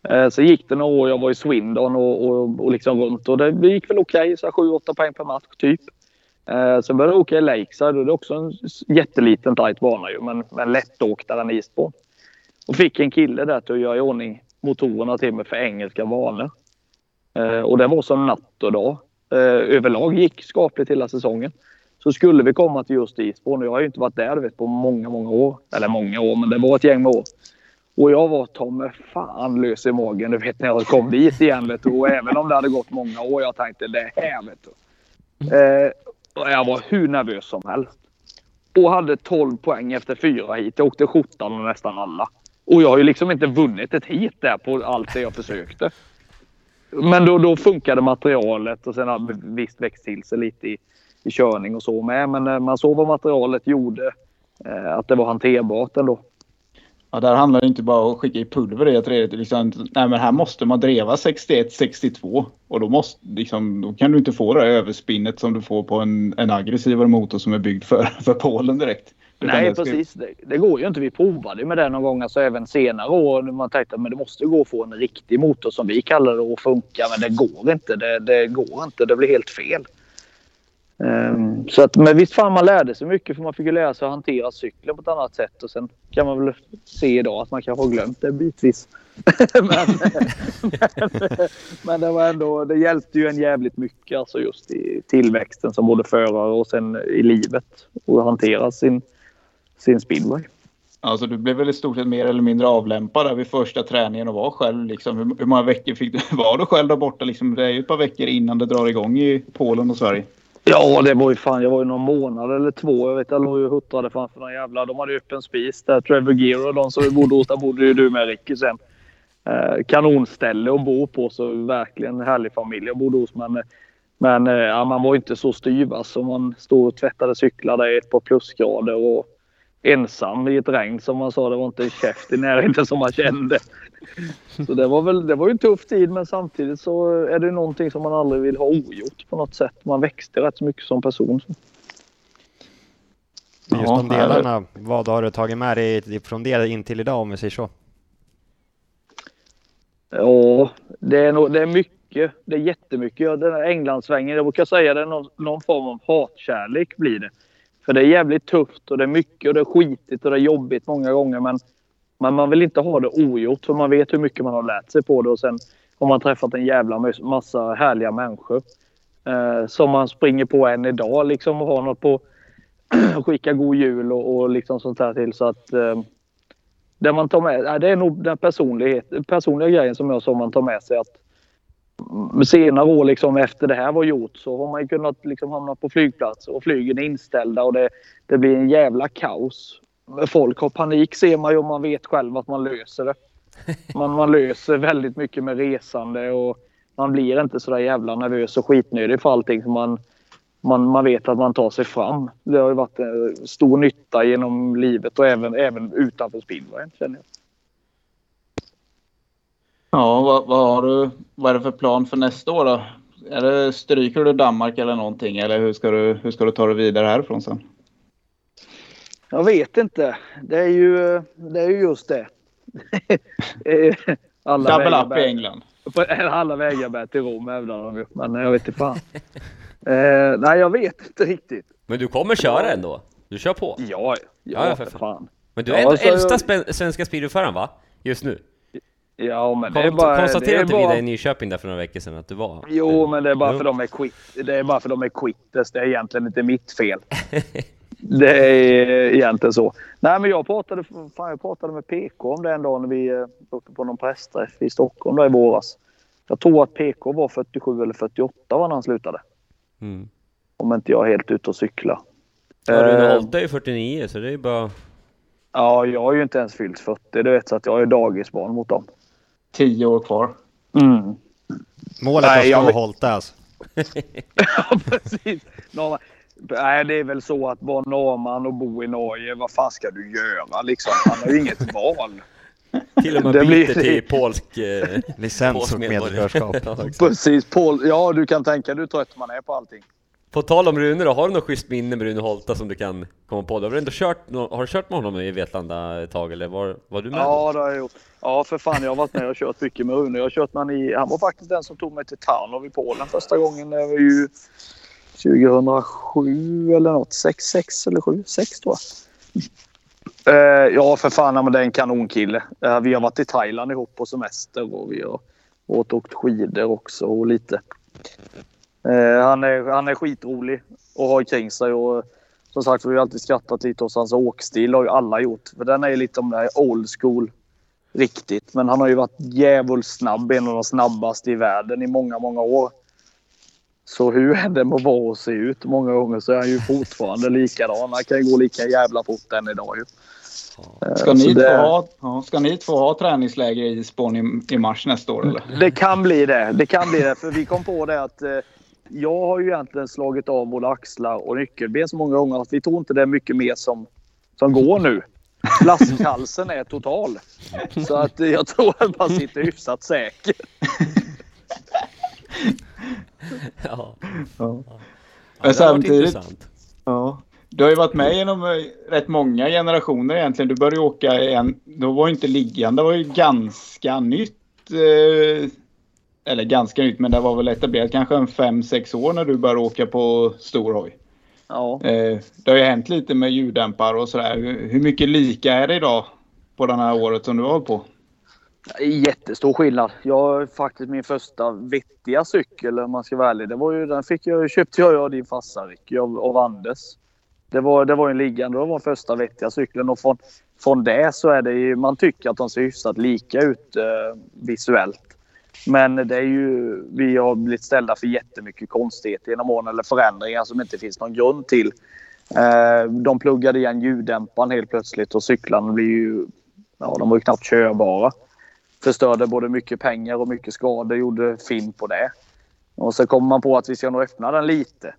Eh, så gick det några år, jag var i Swindon och, och, och liksom runt och det gick väl okej, så 7-8 poäng per match typ. Eh, sen började jag åka i Lakeside och det är också en jätteliten tight bana ju, men, men lättåktare än Eastbourne. Och fick en kille där till att göra i ordning motorerna till mig för engelska banor. Eh, och det var som natt och dag. Eh, överlag gick skapligt hela säsongen. Så skulle vi komma till just Eastbourne, jag har ju inte varit där vet, på många, många år. Eller många år, men det var ett gäng med år. Och jag var tomme fan lös i magen du vet när jag kom dit igen. Vet. Och även om det hade gått många år, jag tänkte det här vet du. Eh, och jag var hur nervös som helst. Och hade 12 poäng efter fyra hit. Jag åkte skjortan och nästan alla. Och jag har ju liksom inte vunnit ett hit där på allt det jag försökte. Men då, då funkade materialet och sen har det visst växt till sig lite i, i körning och så med. Men eh, man såg vad materialet gjorde. Eh, att det var hanterbart ändå. Ja, där handlar det inte bara om att skicka i pulver i ett redigt. Liksom, nej, men här måste man dreva 61-62 och då, måste, liksom, då kan du inte få det här överspinnet som du får på en, en aggressivare motor som är byggd för, för Polen direkt. Nej, precis. Det, det går ju inte. Vi provade med det någon gång, alltså även senare år. när Man tänkte att det måste gå att få en riktig motor som vi kallar det att funka. Men det går inte. Det, det går inte. Det blir helt fel. Ehm, så att, men visst fan man lärde sig mycket för man fick ju lära sig att hantera cykeln på ett annat sätt. Och sen kan man väl se idag att man kanske har glömt det bitvis. men, men, men det var ändå, det hjälpte ju en jävligt mycket alltså just i tillväxten som både förare och sen i livet. Och hantera sin, sin speedway. Alltså du blev väl i stort sett mer eller mindre avlämpad där vid första träningen och var själv. Liksom, hur, hur många veckor fick du var du själv där borta? Liksom, det är ju ett par veckor innan det drar igång i Polen och Sverige. Ja, det var ju fan. Jag var ju någon månad eller två. Jag vet, jag låg ju och huttrade framför någon jävla... De hade ju öppen spis där. Trevor Gear och de som vi bodde hos. Där bodde ju du med Ricky sen. Eh, kanonställe att bo på. Så verkligen härlig familj jag bodde hos. Men, men eh, ja, man var ju inte så styv alltså. Man stod och tvättade cyklar där i ett par plusgrader. Och ensam i ett regn som man sa. Det var inte en käft i närheten som man kände. Så det var, väl, det var ju en tuff tid men samtidigt så är det någonting som man aldrig vill ha ogjort på något sätt. Man växte rätt så mycket som person. Just Ja, de delarna, vad har du tagit med dig från det in till idag om vi säger så? Ja, det är, nog, det är mycket. Det är jättemycket. Den här Englandssvängen, jag brukar säga det är någon, någon form av hatkärlek blir det. För det är jävligt tufft och det är mycket och det är skitigt och det är jobbigt många gånger. Men, men man vill inte ha det ogjort för man vet hur mycket man har lärt sig på det. Och sen har man träffat en jävla massa härliga människor. Eh, som man springer på än idag liksom och har något på skicka god jul och, och liksom sånt här till. Så att eh, det man tar med, det är nog den personlighet, personliga grejen som jag sa man tar med sig att senare år liksom efter det här var gjort så har man kunnat liksom hamna på flygplats och flygen är inställda och det, det blir en jävla kaos. Folk har panik ser man ju och man vet själv att man löser det. Man, man löser väldigt mycket med resande och man blir inte så där jävla nervös och skitnödig för allting. Man, man, man vet att man tar sig fram. Det har ju varit en stor nytta genom livet och även, även utanför speedwayen känner jag. Ja, vad, vad, har du, vad är det för plan för nästa år då? Är det, stryker du Danmark eller någonting eller hur ska du, hur ska du ta dig vidare härifrån sen? Jag vet inte. Det är ju, det är ju just det. Alla Double vägar up i England. Alla vägar bär till Rom hävdar de ju. Men jag vet inte fan. eh, nej, jag vet inte riktigt. Men du kommer köra ändå? Du kör på? Ja, ja, Ja, ja, för för fan. Men du Ja, är ändå så- äldsta spän- svenska speedwayföraren va? Just nu? Ja, men det är bara... konstaterade inte vi bara... det i Nyköping där för några veckor sedan att du var? Jo, men det är bara Jo. för de är quit. Det är bara för de är quitters. Det är egentligen inte mitt fel. Det är egentligen så. Nej, men jag pratade, fan, jag pratade med PK om det en dag när vi eh, åkte på någon pressträff i Stockholm där i våras. Jag tror att PK var 47 eller 48 var när han slutade. Mm. Om inte jag är helt ute och cyklar. Ja, Rune Eh, Holte är ju 49 så det är ju bara... Ja, jag har ju inte ens fyllt 40. Du vet, så att jag är dagisbarn mot dem. Tio år kvar. Mm. Målet Nej, att slå Holte alltså. Ja, precis. Nej, det är väl så att vara norrman och bo i Norge, vad fan ska du göra liksom? Han har ju inget val. Till och med Det blir- byter till polsk... Eh, Licens och medborgarskap. Precis, Paul. Ja, du kan tänka dig hur trött man är på allting. På tal om Rune då, har du något schysst minne med Rune Holta som du kan komma på? Du har, ändå kört, har du kört med honom i Vetlanda ett tag eller var, var du med? Ja, det har jag gjort. Ja, för fan. Jag har varit med och kört mycket med Rune. Jag har kört med han i... Han var faktiskt den som tog mig till Tarnov i Polen första gången. Det var ju 2007 eller något. 6, 6 eller 7? 6 tror jag. Eh, ja, för fan. Men det är en kanonkille. Eh, vi har varit i Thailand ihop på semester och vi har åkt skidor också och lite. Eh, han, är, han är skitrolig och har kring sig. Och, som sagt, vi har alltid skrattat lite åt hans åkstil. har ju alla gjort. För den är ju lite om det här old school. Riktigt. Men han har ju varit djävulskt snabb. En av de snabbaste i världen i många, många år. Så hur det må vara och se ut många gånger så är han ju fortfarande likadan. Han kan ju gå lika jävla fort än idag ju. Eh, Ska ni, två det- ha, ska ni två ha träningsläger i Spån i, i mars nästa år eller? Det kan bli det. Det kan bli det. För vi kom på det att eh, jag har ju egentligen slagit av både axlar och nyckelben så många gånger att vi tror inte det är mycket mer som, som går nu. Flaskhalsen är total. Så att jag tror att man sitter hyfsat säker. Ja, Ja. ja Men det har varit samtidigt- intressant. Ja. Du har ju varit med genom eh, rätt många generationer egentligen. Du började åka en, då var ju inte liggande, det var ju ganska nytt. Eh, eller ganska nytt, men det var väl etablerat kanske en 5-6 år när du började åka på stor hoj. Ja. Eh, det har ju hänt lite med ljuddämpare och sådär. Hur mycket lika är det idag på det här året som du har på? Jättestor skillnad. Jag har faktiskt min första vettiga cykel om man ska vara ärlig. Det var ju, den fick jag, köpte jag av din farsa Ricky, av, Anders. Det var, det var en liggande, det var första vettiga cykeln och från, från det så är det ju, man tycker att de ser hyfsat lika ut eh, visuellt. Men det är ju, vi har blivit ställda för jättemycket konstigheter genom åren eller förändringar som inte finns någon grund till. Eh, de pluggade igen ljuddämparen helt plötsligt och cyklarna blir ju, ja de var ju knappt körbara förstörde både mycket pengar och mycket skador. Gjorde film på det. Och så kommer man på att vi ska nog öppna den lite.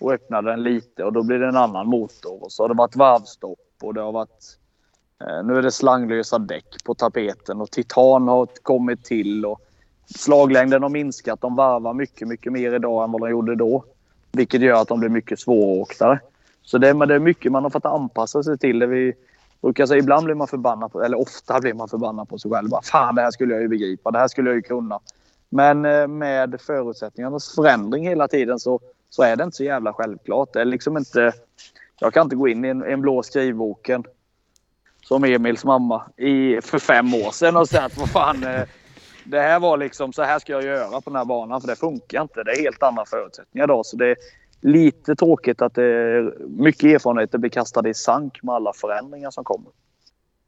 Och öppna den lite och då blir det en annan motor. Och så har det varit varvstopp och det har varit... Eh, nu är det slanglösa däck på tapeten och titan har kommit till. Och slaglängden har minskat. De varvar mycket, mycket mer idag än vad de gjorde då. Vilket gör att de blir mycket svåråktare. Så det, men det är mycket man har fått anpassa sig till. Det vi, brukar säga, ibland blir man förbannad, på, eller ofta blir man förbannad på sig själv. Bara, Fan, det här skulle jag ju begripa. Det här skulle jag ju kunna. Men eh, med förutsättningarnas förändring hela tiden så, så är det inte så jävla självklart. Det är liksom inte... Jag kan inte gå in i en, en blå skrivboken som Emils mamma i, för fem år sedan och säga att vad fan, eh, det här var liksom så här ska jag göra på den här banan för det funkar inte. Det är helt andra förutsättningar idag. Så det är lite tråkigt att det är mycket erfarenheter blir kastade i sank med alla förändringar som kommer.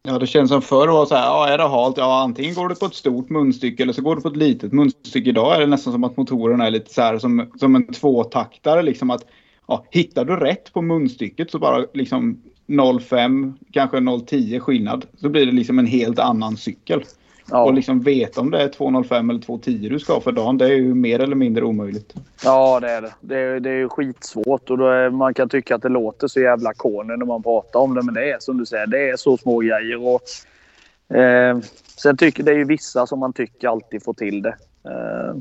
Ja, det känns som förr var så här, ja är det halt, ja antingen går det på ett stort munstycke eller så går det på ett litet munstycke. Idag är det nästan som att motorerna är lite så här som, som en tvåtaktare liksom att ja, hittar du rätt på munstycket så bara liksom 0,5 kanske 0,10 skillnad så blir det liksom en helt annan cykel. Ja. Och liksom veta om det är 2,05 eller 2,10 du ska ha för dagen det är ju mer eller mindre omöjligt. Ja, det är det. Det är, det är skitsvårt och är, man kan tycka att det låter så jävla corny när man pratar om det. Men det är som du säger, det är så små grejer. Och, eh, sen tycker det är ju vissa som man tycker alltid får till det. Eh,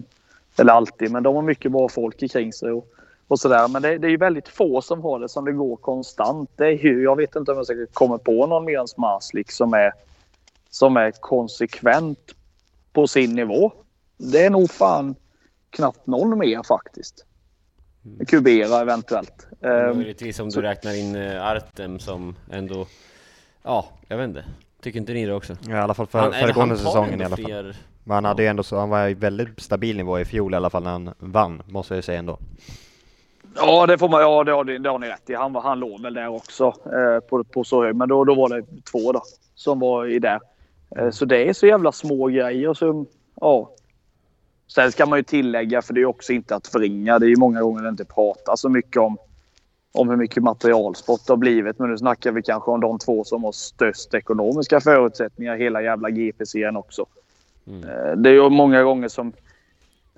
eller alltid, men de har mycket bra folk kring sig. Och, och sådär. Men det, det är ju väldigt få som har det som det går konstant. Det är ju, jag vet inte om jag ska komma på någon mer än Smarslik som är, som är konsekvent på sin nivå. Det är nog fan knappt någon mer faktiskt. Kubera eventuellt. Ehm, Möjligtvis om du räknar in eh, Artem som ändå... Ja, jag vet inte. Tycker inte ni det också? Ja, I alla fall för, Han- föregående han säsongen i alla fall. fler- Men han hade ju ändå så, han var i väldigt stabil nivå i fjol i alla fall när han vann, måste jag säga ändå. Ja, det får man. Ja, det har, ni- det har ni rätt i. Han, var- han låg väl där också eh, på, på så hög. Men då, då var det två då som var i där. Eh, så det är så jävla små grejer. Så, ja. Sen ska man ju tillägga, för det är också inte att förringa. Det är ju många gånger det inte pratas så mycket om, om hur mycket materialsport det har blivit. Men nu snackar vi kanske om de två som har störst ekonomiska förutsättningar hela jävla GP-serien också. Eh, Det är ju många gånger som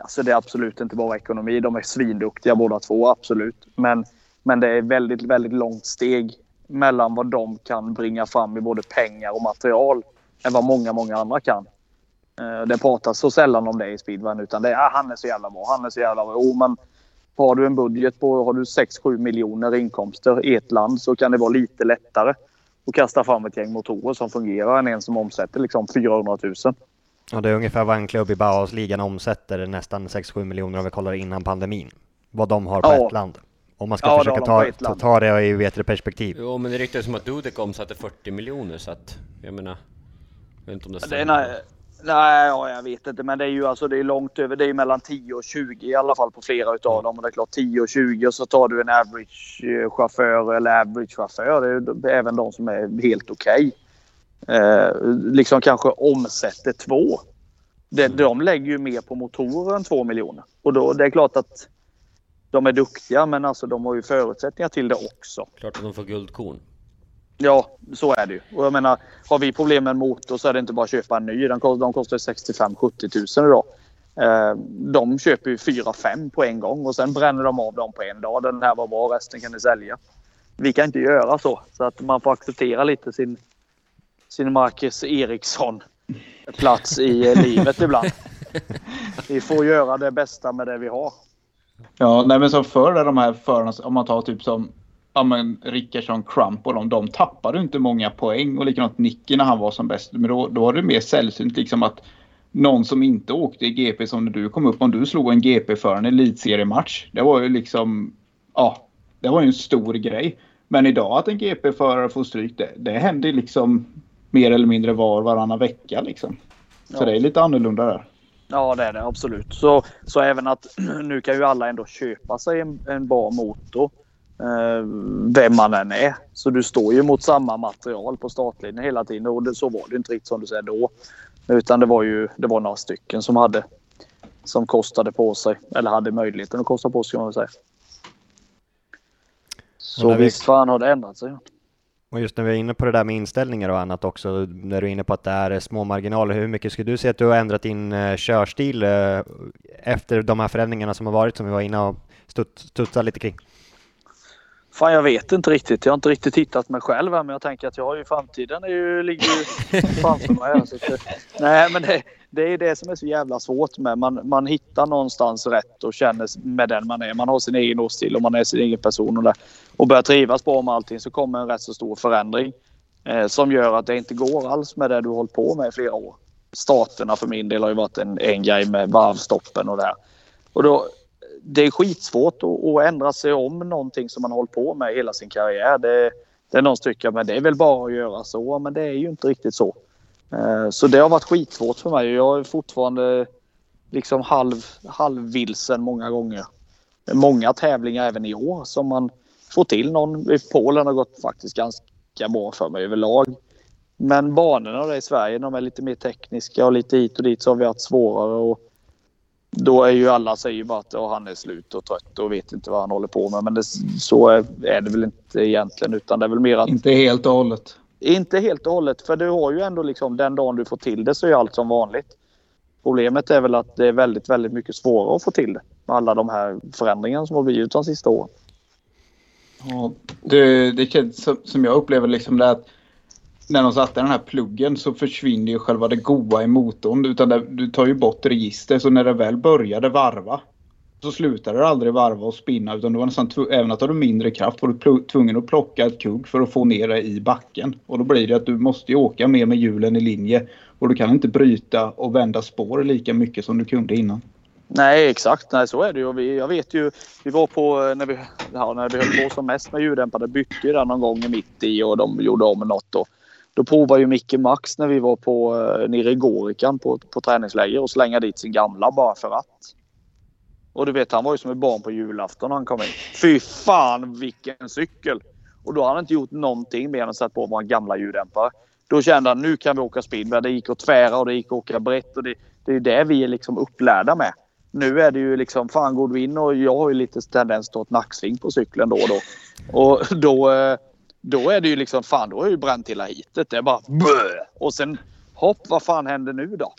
Alltså det är absolut inte bara ekonomi. De är svinduktiga båda två, absolut. Men, men det är väldigt, väldigt långt steg mellan vad de kan bringa fram i både pengar och material än vad många, många andra kan. Eh, Det pratas så sällan om det i speedrun utan det är ah, han är så jävla bra, han är så jävla bra. Jo, men har du en budget på har du 6-7 miljoner inkomster i ett land så kan det vara lite lättare att kasta fram ett gäng motorer som fungerar än en som omsätter liksom 400 000. Och det är ungefär vad en klubb i Bauhausligan omsätter, nästan 6-7 miljoner om vi kollar innan pandemin. Vad de har på Ja. ett land. Om man ska Ja, försöka ta, ett ta, ta det i du, perspektiv. Jo, men det ryktas som att Dudek omsatte 40 miljoner så att, jag menar... Jag vet inte om det stämmer. nej, nej ja, jag vet inte. Men det är ju alltså, det är långt över. Det är mellan 10 och 20 i alla fall på flera utav dem. Och det är klart 10 och 20 och så tar du en average-chaufför eller average-chaufför. Det är ju även de som är helt okej. Eh, liksom kanske omsätter två. Det, de lägger ju mer på motorer än två miljoner. Och då, det är klart att de är duktiga men alltså de har ju förutsättningar till det också. Klart att de får guldkorn. Ja, så är det ju. Och jag menar, har vi problem med en motor så är det inte bara att köpa en ny. De kostar, de kostar 65-70 000 idag. Eh, de köper ju 4-5 på en gång och sen bränner de av dem på en dag. Den här var bra, resten kan ni sälja. Vi kan inte göra så. Så att man får acceptera lite sin, sin Marcus Eriksson plats i eh, livet ibland. Vi får göra det bästa med det vi har. Ja, nej men som förr de här förarna, om man tar typ som ja, men Rickardsson, Crump och de, de tappade inte många poäng och likadant Nicky när han var som bäst. Men då, då var det mer sällsynt liksom att någon som inte åkte i GP som när du kom upp, om du slog en GP-förare i en elitseriematch. Det var ju liksom, ja, det var ju en stor grej. Men idag att en GP-förare får stryk, det, det händer liksom mer eller mindre var varannan vecka liksom. Så Ja. det är lite annorlunda där. Ja, det är det absolut. Så, så även att nu kan ju alla ändå köpa sig en, en bra motor. Eh, vem man än är. Så du står ju mot samma material på startlinjen hela tiden. Och det, så var det inte riktigt som du säger då. Utan det var ju det var några stycken som hade som kostade på sig. Eller hade möjligheten att kosta på sig kan man säga. Så vi- visst fan har det ändrat sig. Och just när vi är inne på det där med inställningar och annat också, när du är inne på att det är små marginaler, hur mycket skulle du säga att du har ändrat din eh, körstil eh, efter de här förändringarna som har varit, som vi var inne och studs, studsade lite kring? Fan jag vet inte riktigt. Jag har inte riktigt hittat mig själv här, men jag tänker att jag har ju framtiden är ju, ligger ju framför mig. här, Så att, nej men det, det är det som är så jävla svårt med. Man, man hittar någonstans rätt och känner med den man är. Man har sin egen årstil och man är sin egen person och, det, och börjar trivas bra med allting så kommer en rätt så stor förändring. Eh, som gör att det inte går alls med det du har hållit på med i flera år. Starterna för min del har ju varit en, en grej med varvstoppen och det här. Och då, det är skitsvårt att, att ändra sig om någonting som man hållit på med hela sin karriär. Det, det är någon som tycker men det är väl bara att göra så, men det är ju inte riktigt så. Eh, så det har varit skitsvårt för mig. Jag är fortfarande liksom halv, halvvilsen många gånger. Många tävlingar även i år som man får till någon. I Polen har gått faktiskt ganska bra för mig överlag. Men banorna i Sverige de är lite mer tekniska och lite hit och dit så har vi haft svårare. Och då är ju alla säger bara att ja, han är slut och trött och vet inte vad han håller på med. Men det, så är, är det väl inte egentligen utan det är väl mer att Inte helt och hållet. inte helt och hållet, för du har ju ändå liksom den dagen du får till det så är allt som vanligt. Problemet är väl att det är väldigt, väldigt mycket svårare att få till det med alla de här förändringarna som har blivit de sista åren. Ja, det, det känns som jag upplever liksom det att när de satte den här pluggen så försvinner ju själva det goa i motorn. Utan det, du tar ju bort register så när det väl började varva så slutade det aldrig varva och spinna utan du var nästan även att du hade mindre kraft var du tvungen att plocka ett kugg för att få ner det i backen. Och då blir det att du måste ju åka mer med hjulen i linje och du kan inte bryta och vända spår lika mycket som du kunde innan. Nej, exakt. Nej, så är det ju. Vi, jag vet ju, vi var på eh, när vi, ja, när vi höll på som mest med ljuddämpare. bytte ju den någon gång mitt i och de gjorde om något. Och då provade ju Micke Max när vi var på, eh, nere i Gorikan på, på träningsläger och slänga dit sin gamla bara för att. Och du vet, han var ju som ett barn på julafton när han kom in. Fy fan vilken cykel! Och då hade han inte gjort någonting mer än att sätta på våra gamla ljuddämpare. Då kände han nu kan vi åka speedway. Det gick att tvära och det gick att åka brett. Och det, det är ju det vi är liksom upplärda med. Nu är det ju liksom, fan går du in och jag har ju lite tendens att ta ett nacksving på cykeln då och då. Och då, eh, då är det ju liksom, fan då har ju bränt hela hitet. Det är bara bö! Och sen hopp, vad fan händer nu då?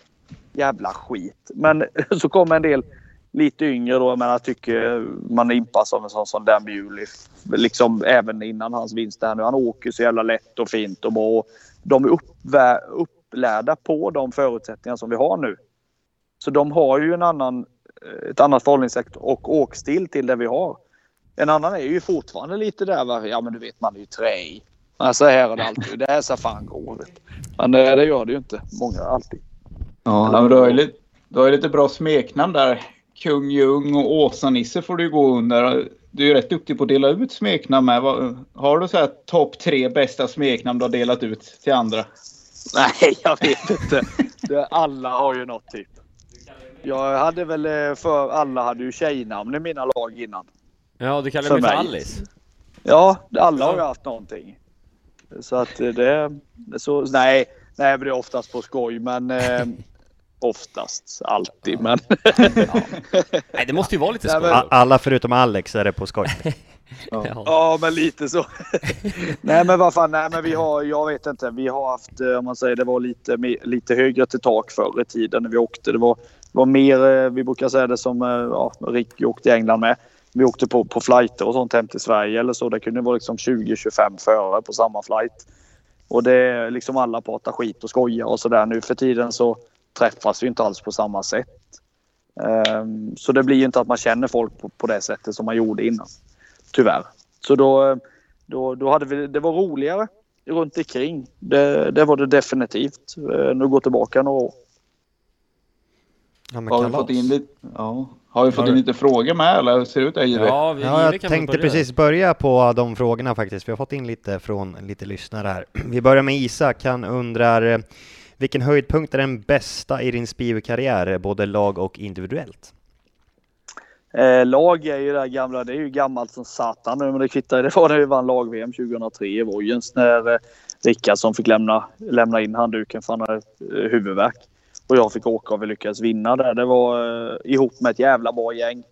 Jävla skit. Men så kommer en del lite yngre då. Men jag tycker man impas av en sån som Dan Bewley. Liksom även innan hans vinst här nu. Han åker så jävla lätt och fint och bra. De är uppvä- upplärda på de förutsättningar som vi har nu. Så de har ju en annan ett annat förhållningssätt och åkstil till det vi har. En annan är ju fortfarande lite där, va? ja men du vet man är ju trä i. Men så här är det alltid. Det här ska fan du. Men eh, det gör det ju inte. Många alltid. Ja, men du har ju lite, du har lite bra smeknamn där. Kung Ljung och Åsa-Nisse får du gå under. Du är ju rätt duktig på att dela ut smeknamn med. Har du så här topp tre bästa smeknamn du har delat ut till andra? Nej, jag vet inte. Alla har ju något typ. Jag hade väl eh, för alla hade ju tjejnamn i mina lag innan. Ja, du kallar mig för. Alice. Ja, alla har ju haft någonting. Så att eh, det... Så, nej, nej, det är oftast på skoj. Men eh, oftast. Alltid. Men Nej, det måste ju vara lite Nej, skoj. men- Alla förutom Alex är det på skoj. Ja. Ja, men lite så. nej, men vad fan. Nej, men vi har, jag vet inte. Vi har haft, eh, om man säger, det var lite, lite högre till tak förr i tiden när vi åkte. Det var, det var mer, eh, vi brukar säga det som ja, Ricky åkte i England med. Vi åkte på, på flighter och sånt hem till Sverige eller så. Det kunde vara liksom 20-25 förare på samma flight. Och det är liksom alla pratar skit och skojar och sådär. Nu för tiden så träffas vi inte alls på samma sätt. Um, så det blir ju inte att man känner folk på, på det sättet som man gjorde innan. Tyvärr. Så då, då, då hade vi, det var roligare runt omkring. Det, det var det definitivt. Uh, Nu går tillbaka några år. Ja, men Har vi fått in lite, ja. har vi fått Har in lite frågor med eller hur ser det ut där Jiri? Ja, vi, Ja, jag tänkte börja. precis börja på de frågorna faktiskt. Vi har fått in lite från lite lyssnare här. Vi börjar med Isak. Han undrar eh, vilken höjdpunkt är den bästa i din Spivo-karriär, både lag och individuellt? Eh, lag är ju det här gamla, det är ju gammalt som satan nu men det kvittar. Det var när vi vann lag-VM 2003 i Vojens när eh, Rickardsson fick lämna, lämna in handduken för han hade eh, huvudvärk. Och jag fick åka och vi lyckades vinna där. Det var eh, ihop med ett jävla bra gäng.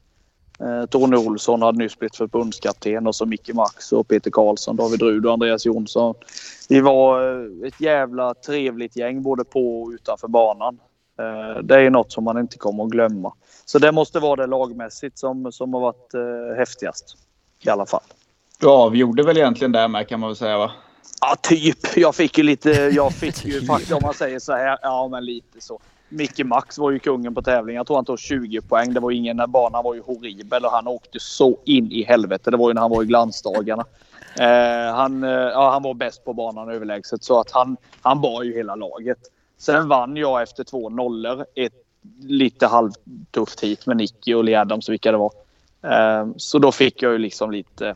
Eh, Tony Olsson hade nyss blivit förbundskapten och så Micke Max och Peter Karlsson, David Rud och Andreas Jonsson. Vi var eh, ett jävla trevligt gäng både på och utanför banan. Eh, det är något som man inte kommer att glömma. Så det måste vara det lagmässigt som, som har varit eh, häftigast. I alla fall. Du avgjorde väl egentligen där med kan man väl säga va? Ja, typ. Jag fick ju lite... Jag fick ju faktiskt om man säger så här. Ja, men lite så. Micke Max var ju kungen på tävlingen. Jag tror han tog 20 poäng. Det var ingen... Banan var ju horribel och han åkte så in i helvete. Det var ju när han var i glansdagarna. Eh, han, eh, ja, han var bäst på banan överlägset så att han, han bar ju hela laget. Sen vann jag efter två nollor ett lite halvtufft hit med Nicky och Lee Adams vilka det var. Eh, så då fick jag ju liksom lite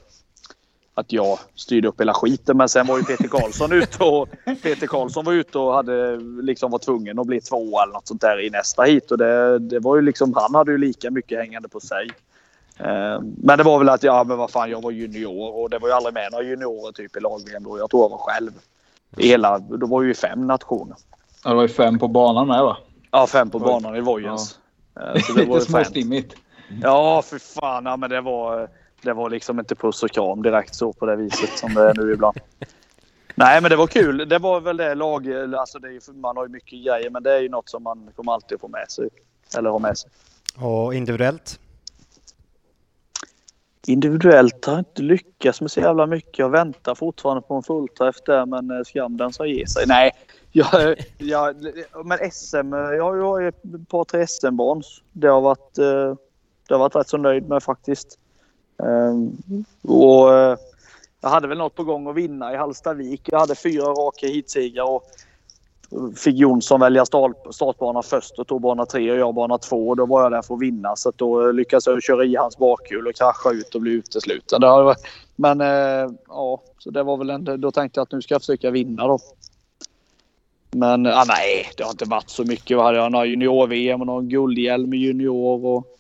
att jag styrde upp hela skiten. Men sen var ju Peter Karlsson ute och Peter Karlsson var ute och hade liksom var tvungen att bli två eller något sånt där i nästa hit. Och det, det var ju liksom, han hade ju lika mycket hängande på sig. Eh, Men det var väl att ja, men vad fan, jag var junior och det var ju aldrig med några juniorer typ i lag-VM då. Jag tror jag var själv. I hela, då var ju fem nationer. Ja, det var ju fem på banan med va? Ja, fem på banan i Vojens. Eh, Så det var ju Lite fem. småstimmigt. Ja, för fan. Ja, men det var, det var liksom inte puss och kram direkt så på det viset som det är nu ibland. Nej, men det var kul. Det var väl det lag... Alltså det är, man har ju mycket grejer, men det är ju något som man kommer alltid få med sig. Eller ha med sig. Och individuellt? Individuellt har jag inte lyckats med så jävla mycket. Jag väntar fortfarande på en fullträff där, men eh, skam den ska ge sig. Nej, jag, jag, men SM. Jag har ju har ju ett par tre SM-brons. Det har varit, eh, det har varit rätt så nöjd med faktiskt. Ehm, och eh, jag hade väl något på gång att vinna i Hallstavik. Jag hade fyra raka heatsegrar och fick Jonsson välja startbana först och tog bana tre och jag bana två. Och då var jag där för att vinna så att då lyckades jag köra i hans bakhjul och krascha ut och bli utesluten. Men eh, ja, så det var väl en, då tänkte jag att nu ska jag försöka vinna då. Men ah, nej, det har inte varit så mycket. Jag hade några junior-VM och någon guldhjälm i junior. Och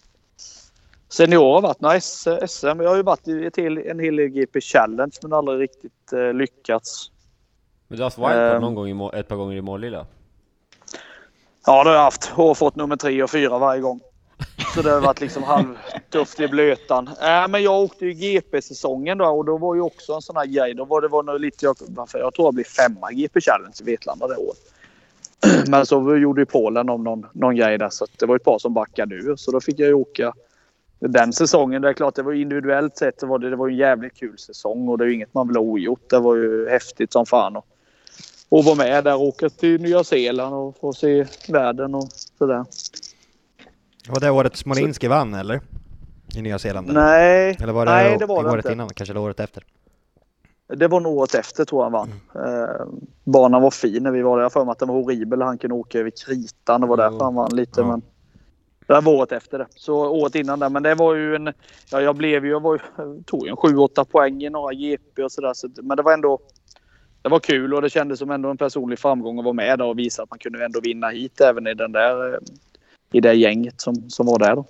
senior har varit några S- SM. Jag har ju varit i ett hel, en hel del GP Challenge men aldrig riktigt eh, lyckats. Men du har haft wildcard Ehm. någon gång i ett par gånger i Målilla? Ja, det har jag haft. Och fått nummer tre och fyra varje gång. Så det har varit liksom halvtufft i blötan. Äh, men jag åkte ju GP-säsongen då och då var ju också en sån här grej. Då var det var nog lite, jag, varför- jag tror jag blev femma i GP Challenge i Vetlanda det året. Men så gjorde ju Polen om någon, någon grej där så det var ett par som backade ur. Så då fick jag ju åka den säsongen. Det är klart det var individuellt sett så var det, det var en jävligt kul säsong och det är ju inget man vill ha ogjort. Det var ju häftigt som fan. Och, och vara med där och åka till Nya Zeeland och få se världen och sådär. Var det året Smolinski vann eller? I Nya Zeeland? Nej, Eller var det, nej, det var det året inte. innan? Kanske det året efter? Det var nog året efter tror jag han vann. Eh, banan var fin när vi var där. Jag har för mig att den var horribel. Han kunde åka över kritan. Det var därför han vann lite. Ja. Men det var året efter det. Så året innan där. Men det var ju en... Ja, jag blev ju... Jag var jag tog ju en 7-8 poäng i några GP och sådär. Så, men det var ändå... Det var kul och det kändes som ändå en personlig framgång att vara med där och visa att man kunde ändå vinna hit även i den där... Eh, I det gänget som, som var där då.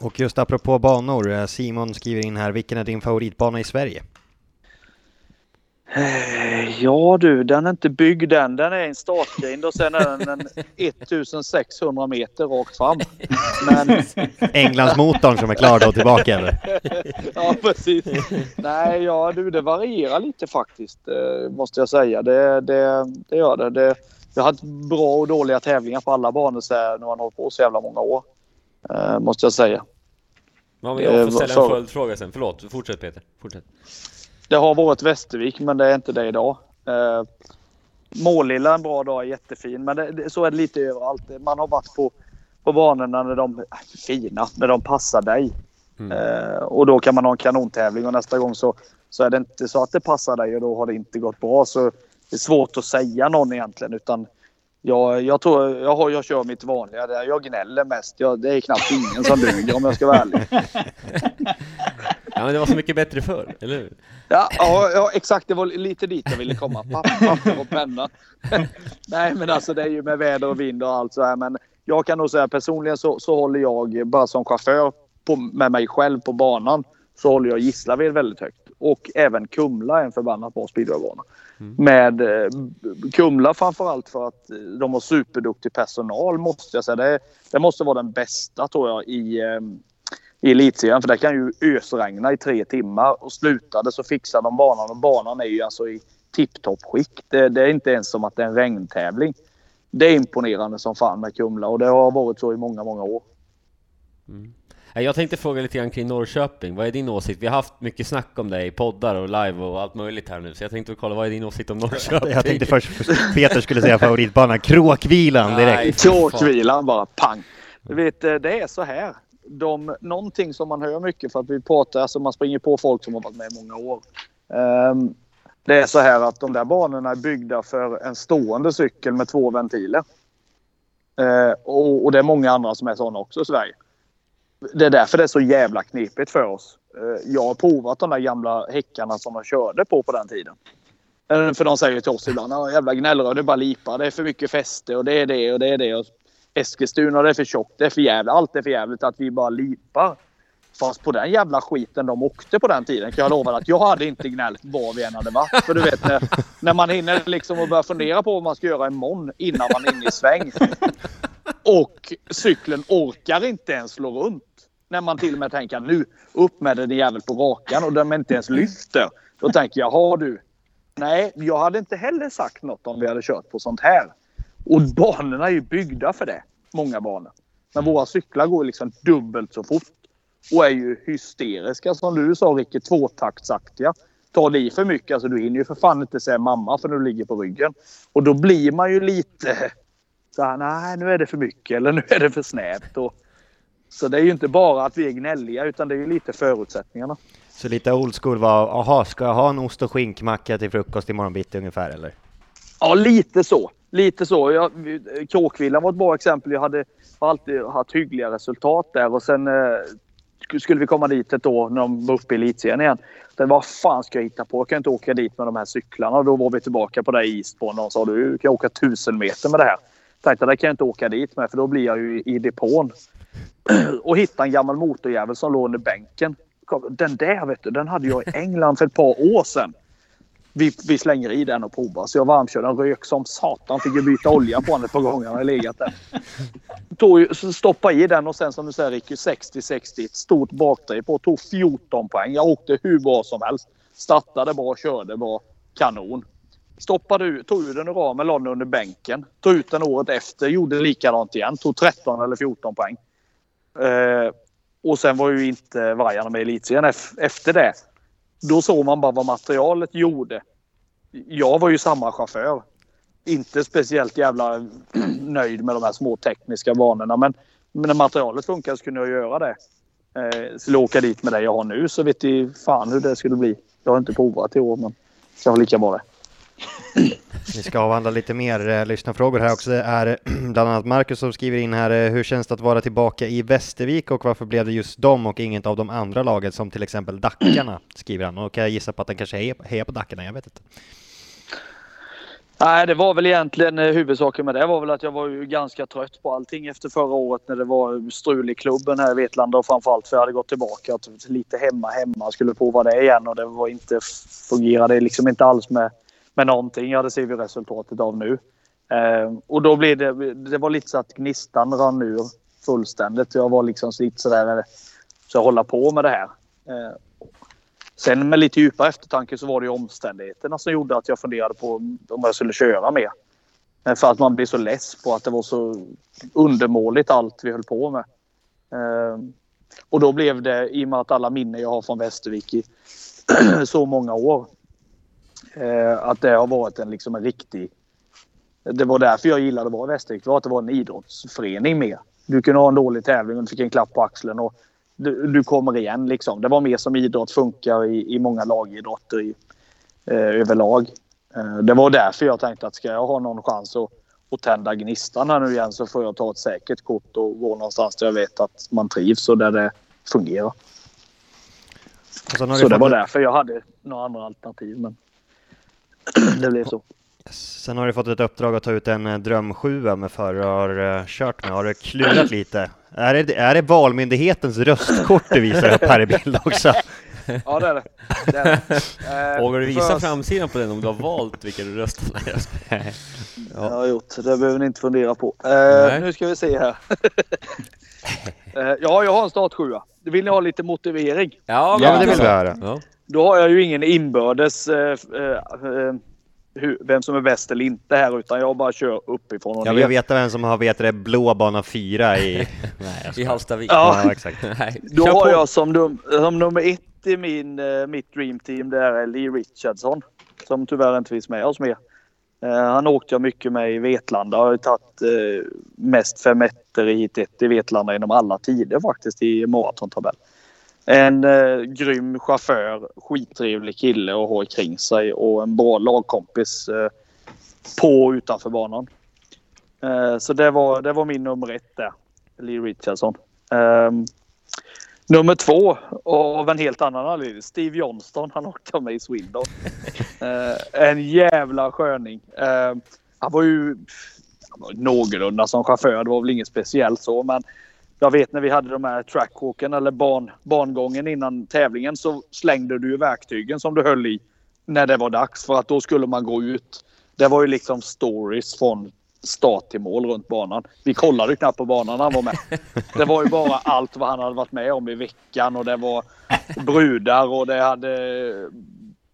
Och just apropå banor, eh, Simon skriver in här, vilken är din favoritbana i Sverige? Eh, Ja du, den är inte byggd än. Den är en startgrind och sen är den en 1600 meter rakt fram. Men Englandsmotorn som är klar då tillbaka eller? ja, precis. Nej, ja du, det varierar lite faktiskt. eh, Måste jag säga. Det, det, det gör det. det. Jag har haft bra och dåliga tävlingar på alla banor så här, när man har hållit på så jävla många år. eh, Måste jag säga. Ja, men jag får ställa en följdfråga sen. Förlåt, fortsätt Peter. Fortsätt. Det har varit Västervik, men det är inte det idag. Eh, Målilla en bra dag är jättefin, men det, det, så är det lite överallt. Man har varit på, på banorna när de är fina, när de passar dig. Mm. Eh, och då kan man ha en kanontävling och nästa gång så, så är det inte så att det passar dig och då har det inte gått bra. Så det är svårt att säga någon egentligen. Utan jag, jag, tror, jag, har, jag kör mitt vanliga. där Jag gnäller mest. Jag, det är knappt ingen som duger om jag ska vara ärlig. Ja, men det var så mycket bättre förr, eller hur? Ja, ja, ja, exakt. Det var lite dit jag ville komma. Papp- Papper och penna. Nej, men alltså det är ju med väder och vind och allt så här. Men jag kan nog säga personligen så, så håller jag bara som chaufför på, med mig själv på banan så håller jag Gislaved väldigt högt. Och även Kumla är en förbannat bra speedwaybana. Med eh, Kumla framförallt för att eh, de har superduktig personal måste jag säga. Det, det måste vara den bästa tror jag i, eh, i elitserien. För det kan ju ösregna i tre timmar och slutade så fixar de banan och banan är ju alltså i tipptopp skick. Det, det är inte ens som att det är en regntävling. Det är imponerande som fan med Kumla och det har varit så i många, många år. Nej, Jag tänkte fråga lite grann kring Norrköping. Vad är din åsikt? Vi har haft mycket snack om det i poddar och live och allt möjligt här nu. Så jag tänkte kolla, vad är din åsikt om Norrköping? Jag tänkte först att Peter skulle säga favoritbanan, Kråkvilan Nej. direkt. Tråkvilan bara pang. Du vet, det är så här. De, någonting som man hör mycket för att vi pratar, alltså man springer på folk som har varit med i många år. Um, det är så här att de där banorna är byggda för en stående cykel med två ventiler. Uh, och, och det är många andra som är sådana också i Sverige. Det är därför det är så jävla knepigt för oss. Uh, jag har provat de där gamla häckarna som de körde på på den tiden. För de säger till oss ibland, jävla gnällrör, det är bara lipa, det är för mycket fäste och det är det och det är det. Och Eskilstuna, det är för tjockt, det är för jävligt, allt är för jävligt att vi bara lipar. Fast på den jävla skiten de åkte på den tiden kan jag lova att jag hade inte gnällt var vi än hade varit. För du vet när, när man hinner liksom och börja fundera på vad man ska göra imorgon innan man är inne i sväng. Och cykeln orkar inte ens slå runt. När man till och med tänker nu upp med den jävel på rakan och den inte ens lyfter. Då tänker jag, har du? Nej, jag hade inte heller sagt något om vi hade kört på sånt här. Och banorna är ju byggda för det. Många banor. Men våra cyklar går liksom dubbelt så fort. Och är ju hysteriska som du sa Ricky, tvåtaktsaktiga. Tar det i för mycket, alltså du hinner ju för fan inte säga mamma för du ligger på ryggen. Och då blir man ju lite så här, nej nu är det för mycket eller nu är det för snävt. Och, så det är ju inte bara att vi är gnälliga utan det är ju lite förutsättningarna. Så lite old school var, aha, ska jag ha en ost och skinkmacka till frukost imorgon bitti ungefär eller? Ja, lite så. Lite så. Jag, Kråkvillan var ett bra exempel. Jag hade alltid haft hyggliga resultat där och sen eh, skulle vi komma dit ett år när de var uppe i elitserien igen. Sen vad fan ska jag hitta på? Jag kan inte åka dit med de här cyklarna. Och då var vi tillbaka på det i Eastbourne och sa du kan åka tusen meter med det här. Tänkte det kan jag inte åka dit med för då blir jag ju i depån. och hitta en gammal motorjävel som låg under bänken. Den där vet du, den hade jag i England för ett par år sedan vi, vi slänger i den och provar. Så jag varmkörde den rök som satan. Fick ju byta olja på den ett par gånger. när har legat där. Tog, stoppa i den och sen som du säger Ricky 60-60. Ett stort bakdriv på. Tog 14 poäng. Jag åkte hur bra som helst. Startade bra, körde bra. Kanon. Stoppade ut, tog ur den ur ramen, la den under bänken. Tog ut den året efter, gjorde likadant igen. Tog 13 eller 14 poäng. Eh, och sen var ju inte Vargarna med i elitserien efter det. Då såg man bara vad materialet gjorde. Jag var ju samma chaufför. Inte speciellt jävla nöjd med de här små tekniska vanorna. Men Men när materialet funkar så kunde jag göra det. Eh, skulle jag åka dit med det jag har nu så vet jag fan hur det skulle bli. Jag har inte provat i år men det kan vara lika bra det. Vi ska avhandla lite mer eh, lyssnarfrågor här också. Det är eh, bland annat Marcus som skriver in här. Eh, hur känns det att vara tillbaka i Västervik och varför blev det just dem och inget av de andra lagen som till exempel Dackarna? Skriver han. Och kan jag gissa på att han kanske hejar hejar på Dackarna, jag vet inte. Nej, det var väl egentligen eh, huvudsaken med det var väl att jag var ju ganska trött på allting efter förra året när det var strul i klubben här i Vetlanda och framförallt för jag hade gått tillbaka lite hemma hemma skulle prova det igen och det var inte fungerade liksom inte alls med, med någonting. Ja, det ser vi resultatet av nu. Eh, och då blev det, det var lite så att gnistan rann ur fullständigt. Jag var liksom lite sådär, så jag hålla på med det här. Eh, Sen med lite djupare eftertanke så var det ju omständigheterna som gjorde att jag funderade på om jag skulle köra mer. Eh, För att man blir så less på att det var så undermåligt allt vi höll på med. Eh, Och då blev det, i och med att alla minnen jag har från Västervik i så många år, att det har varit en, liksom en riktig... Det var därför jag gillade att vara i Västervik, det var att det var en idrottsförening med. Du kunde ha en dålig tävling och du fick en klapp på axeln och du, du kommer igen liksom. Det var mer som idrott funkar i, i många lagidrotter i, eh, överlag. Eh, det var därför jag tänkte att ska jag ha någon chans att, att tända gnistan här nu igen så får jag ta ett säkert kort och gå någonstans där jag vet att man trivs och där det fungerar. Så det var därför jag hade några andra alternativ. Men det blev så. Sen har du fått ett uppdrag att ta ut en eh, drömsjua med förra har eh, kört med. Har du klurat lite? Är det, är det Valmyndighetens röstkort du visar upp här i bild också? Ja, det är det. det, är det. Eh, Vågar du visa först- framsidan på den om du har valt vilka du röstar med? Jag skojar. Jag har gjort. Det behöver ni inte fundera på. Eh, Nej. nu ska vi se här. eh, ja, jag har en startsjua. Vill ni ha lite motivering? Ja, Ja, men det vill vi höra. Ja. Då har jag ju ingen inbördes eh, eh, eh, hur, vem som är bäst eller inte här utan jag bara kör uppifrån och Jag vill ner. veta vem som har vet det, blå bana 4 i... Nej, I. Hallstavik. Ja. Ja, exakt. Nej, Då kör har på. jag som, num som nummer ett i min, eh, mitt dream team det är Lee Richardson. Som tyvärr inte finns med oss mer. Eh, han åkte jag mycket med i Vetlanda. Jag har ju tagit eh, mest fem i hit 1 i Vetlanda inom alla tider faktiskt i maratontabell. En eh, grym chaufför, skittrevlig kille att ha kring sig och en bra lagkompis eh, på och utanför banan. Eh, så det var, det var min nummer ett där. Lee Richardson. Ehm, nummer två, av en helt annan anledning, Steve Johnston. Han åkte av mig i Swindon. Eh, en jävla sköning. Eh, han var ju någorlunda som chaufför. Det var väl inget speciellt så. Men jag vet när vi hade de här trackwalken eller ban, bangången innan tävlingen så slängde du ju verktygen som du höll i när det var dags. För att då skulle man gå ut. Det var ju liksom stories från start till mål runt banan. Vi kollade knappt på banan när han var med. Det var ju bara allt vad han hade varit med om i veckan och det var brudar och det hade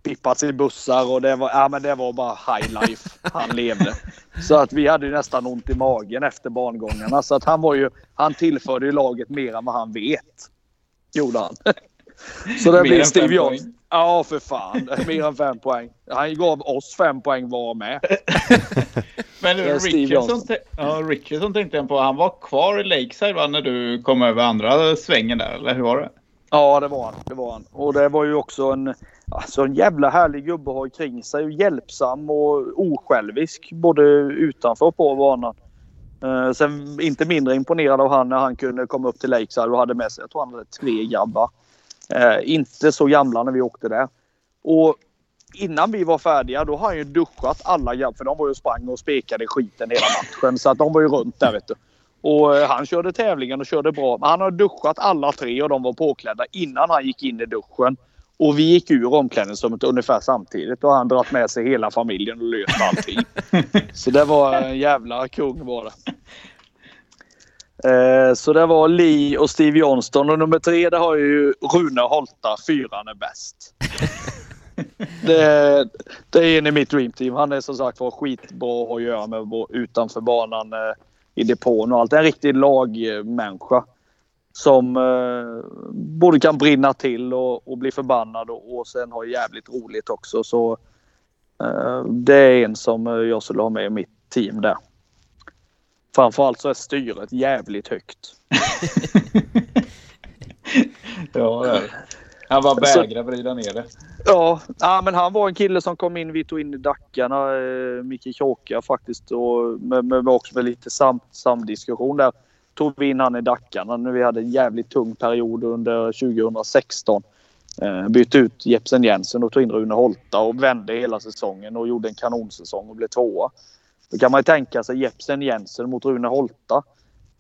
pippats i bussar och det var, ja, men det var bara high life han levde. Så att vi hade nästan ont i magen efter bangångarna. Så att han var ju, han tillförde ju laget mer än vad han vet. Gjorde han. Så det blir Steve Jones. Ja, för fan. Mer än fem poäng. Han gav oss fem poäng var med. Men Richardson, ja, Richardson tänkte jag på. Han var kvar i Lakeside va, när du kom över andra svängen där, eller hur var det? Ja, det var han. Det var han. Och det var ju också en, alltså en jävla härlig gubbe att ha kring sig. Och hjälpsam och osjälvisk både utanför och på banan. Uh, sen inte mindre imponerad av han när han kunde komma upp till Lakeside och hade med sig, jag tror han hade tre grabbar. Uh, inte så gamla när vi åkte där. Och innan vi var färdiga då har han ju duschat alla grabbar. För de var ju och sprang och spekade skiten hela matchen. Så att de var ju runt där vet du. Och uh, han körde tävlingen och körde bra. Men han har duschat alla tre och de var påklädda innan han gick in i duschen. Och vi gick ur omklädningsrummet ungefär samtidigt och han dragit med sig hela familjen och löst allting. Så det var en jävla kung var det. Eh, så det var Lee och Steve Johnston och nummer tre det har ju Rune Holta. Fyran är bäst. det, det är en i mitt dreamteam. Han är som sagt var skitbra att göra med utanför banan eh, i depån och allt. En riktig lagmänniska. Som eh, både kan brinna till och, och bli förbannad och, och sen ha jävligt roligt också. Så eh, det är en som eh, jag skulle ha med i mitt team där. Framförallt så är styret jävligt högt. Ja, det. Han Så- vägrar vrida ner det. Ja, ja, men han var en kille som kom in. Vi tog in i Dackarna, eh, Micke Kråka faktiskt. Och med, med, med också med lite sam, samdiskussion där. Tog vi in han i Dackarna när vi hade en jävligt tung period under 2016. Eh, bytte ut Jepsen Jensen och tog in Rune Holta och vände hela säsongen och gjorde en kanonsäsong och blev tvåa. Då kan man ju tänka sig Jepsen Jensen mot Rune Holta.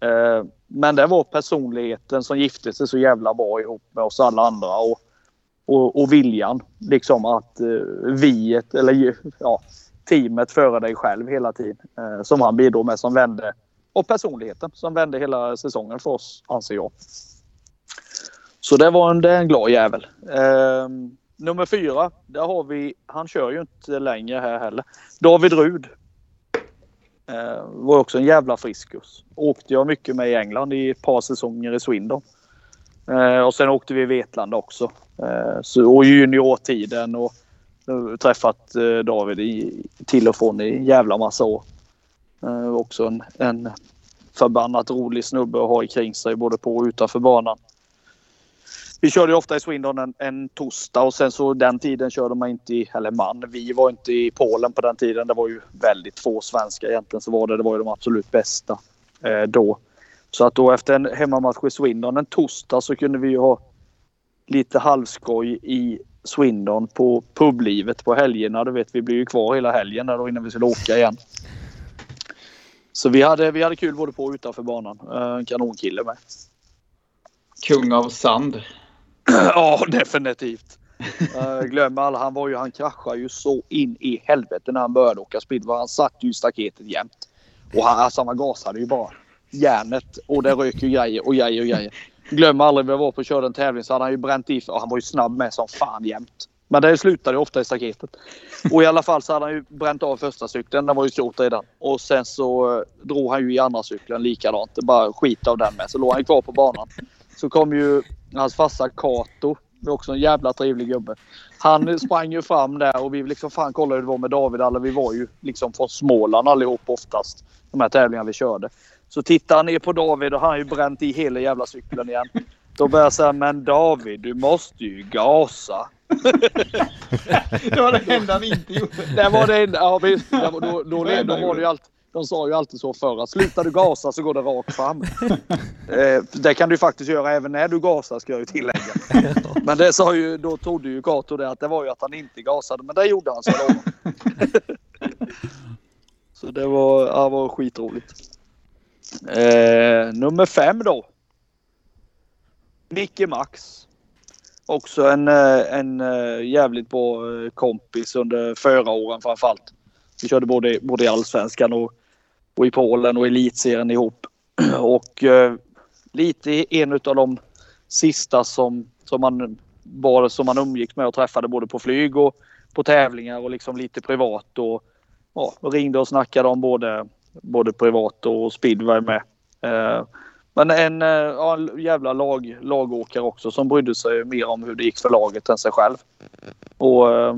Eh, men det var personligheten som gifte sig så jävla bra ihop med oss alla andra. Och, och, och viljan liksom att eh, viet, eller ja, teamet före dig själv hela tiden. Eh, som han bidrog med som vände. Och personligheten som vände hela säsongen för oss anser jag. Så det var en, det är en glad jävel. Eh, nummer fyra, där har vi, han kör ju inte längre här heller. David Rud. Eh, var också en jävla friskus. Åkte jag mycket med i England i ett par säsonger i Swindon. Eh, och sen åkte vi i Vetlanda också. Eh, så, och juniortiden och eh, träffat eh, David i, till och från i en jävla massa år. Eh, också en, en förbannat rolig snubbe att ha kring sig både på och utanför banan. Vi körde ju ofta i Swindon en, en torsdag och sen så den tiden körde man inte i, eller man, vi var inte i Polen på den tiden. Det var ju väldigt få svenskar egentligen så var det. Det var ju de absolut bästa eh, då. Så att då efter en hemmamatch i Swindon en torsdag så kunde vi ju ha lite halvskoj i Swindon på publivet på helgerna. Du vet, vi blev ju kvar hela helgen där då innan vi skulle åka igen. Så vi hade, vi hade kul både på och utanför banan. Eh, En kanonkille med. Kung av sand. ja, definitivt. Uh, glöm alla, han var ju, han kraschade ju så in i helvete när han började åka speedway. Han satt ju i staketet jämt. Och han, alltså han gasade ju bara. Järnet och det rök ju grejer och grejer och grejer. Glöm aldrig, vi var på och körde en tävling så hade han ju bränt i och han var ju snabb med som fan jämt. Men det slutade ju ofta i staketet. Och i alla fall så hade han ju bränt av första cykeln. Den var ju skrot redan. Och sen så eh, drog han ju i andra cykeln likadant. Det bara skit av den med. Så låg han ju kvar på banan. Så kom ju hans farsa Kato. Det är också en jävla trevlig gubbe. Han sprang ju fram där och vi liksom fan kollade hur det var med David. Alla vi var ju liksom från Småland allihop oftast. De här tävlingarna vi körde. Så tittar han ner på David och han har ju bränt i hela jävla cykeln igen. Då börjar jag säga, men David du måste ju gasa. Det var det enda han inte gjorde. Det var det enda. Ja, visst. Då, då, då, då var det ju alltid, de sa ju alltid så förr att slutar du gasa så går det rakt fram. Eh, det kan du faktiskt göra även när du gasar ska jag ju tillägga. Men det sa ju, då trodde ju Kato det att det var ju att han inte gasade. Men det gjorde han så då. Så det var, ja, var skitroligt. Eh, nummer fem då. Micke Max. Också en, eh, en eh, jävligt bra eh, kompis under förra åren framförallt. Vi körde både, både i Allsvenskan och, och i Polen och Elitserien ihop. Och eh, lite en av de sista som, som, man, bara, som man umgicks med och träffade både på flyg och på tävlingar och liksom lite privat. Och, ja, och ringde och snackade om både, både privat och speedway med. Eh, men en, eh, ja, en jävla lag, lagåkare också som brydde sig mer om hur det gick för laget än sig själv. Och, eh,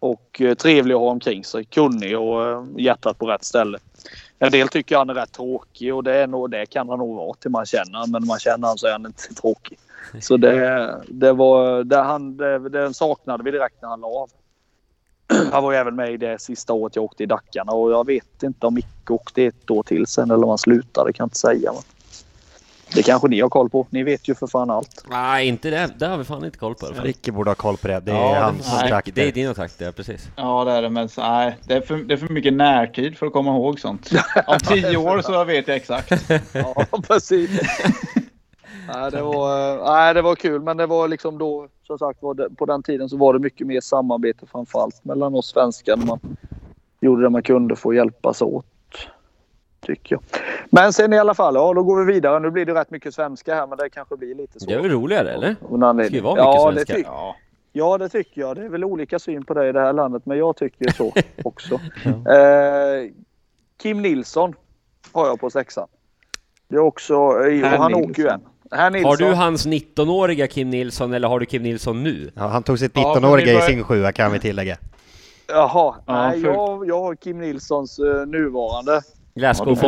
och eh, trevlig att ha omkring sig. Kunnig och hjärtat på rätt ställe. En del tycker han är rätt tråkig och det, är nog, det kan han nog vara till man känner. Men när man känner han så är han inte tråkig. Så det, det var, det, han, det, det saknade vi direkt när han la av. Han var ju även med i det sista året jag åkte i Dackarna och jag vet inte om Micke åkte ett år till sen eller om han slutade. kan jag inte säga. Men det kanske ni har koll på. Ni vet ju för fan allt. Nej, inte det. Det har vi fan inte koll på. Ricky borde ha koll på det, det är Ja, hans det, trakter. det är dina takter, ja, precis. Ja, det är det. Men nej, det, är för, det är för mycket närtid för att komma ihåg sånt. Om tio år så vet jag exakt. Ja, precis. Nej, det var, nej, det var kul, men det var liksom då, som sagt på den tiden så var det mycket mer samarbete framförallt mellan oss svenskar. Man gjorde det man kunde för att hjälpas åt. Tycker jag. Men sen i alla fall, ja då går vi vidare. Nu blir det rätt mycket svenska här, men det kanske blir lite så. Det är väl roligare, eller? Det ska ju vara mycket ja, svenska. Det Ja. ja, det tycker jag. Det är väl olika syn på det i det här landet, men jag tycker så också. eh, Kim Nilsson har jag på sexan. Det är också, han Nilsson. åker ju en. Herr Nilsson. Har du hans 19-åriga Kim Nilsson eller har du Kim Nilsson nu? Ja, han tog sitt Ja, 19-åriga men i sin sjua kan vi tillägga. Jaha, Ja, nej, för- jag, jag har Kim Nilssons eh, nuvarande Glasgow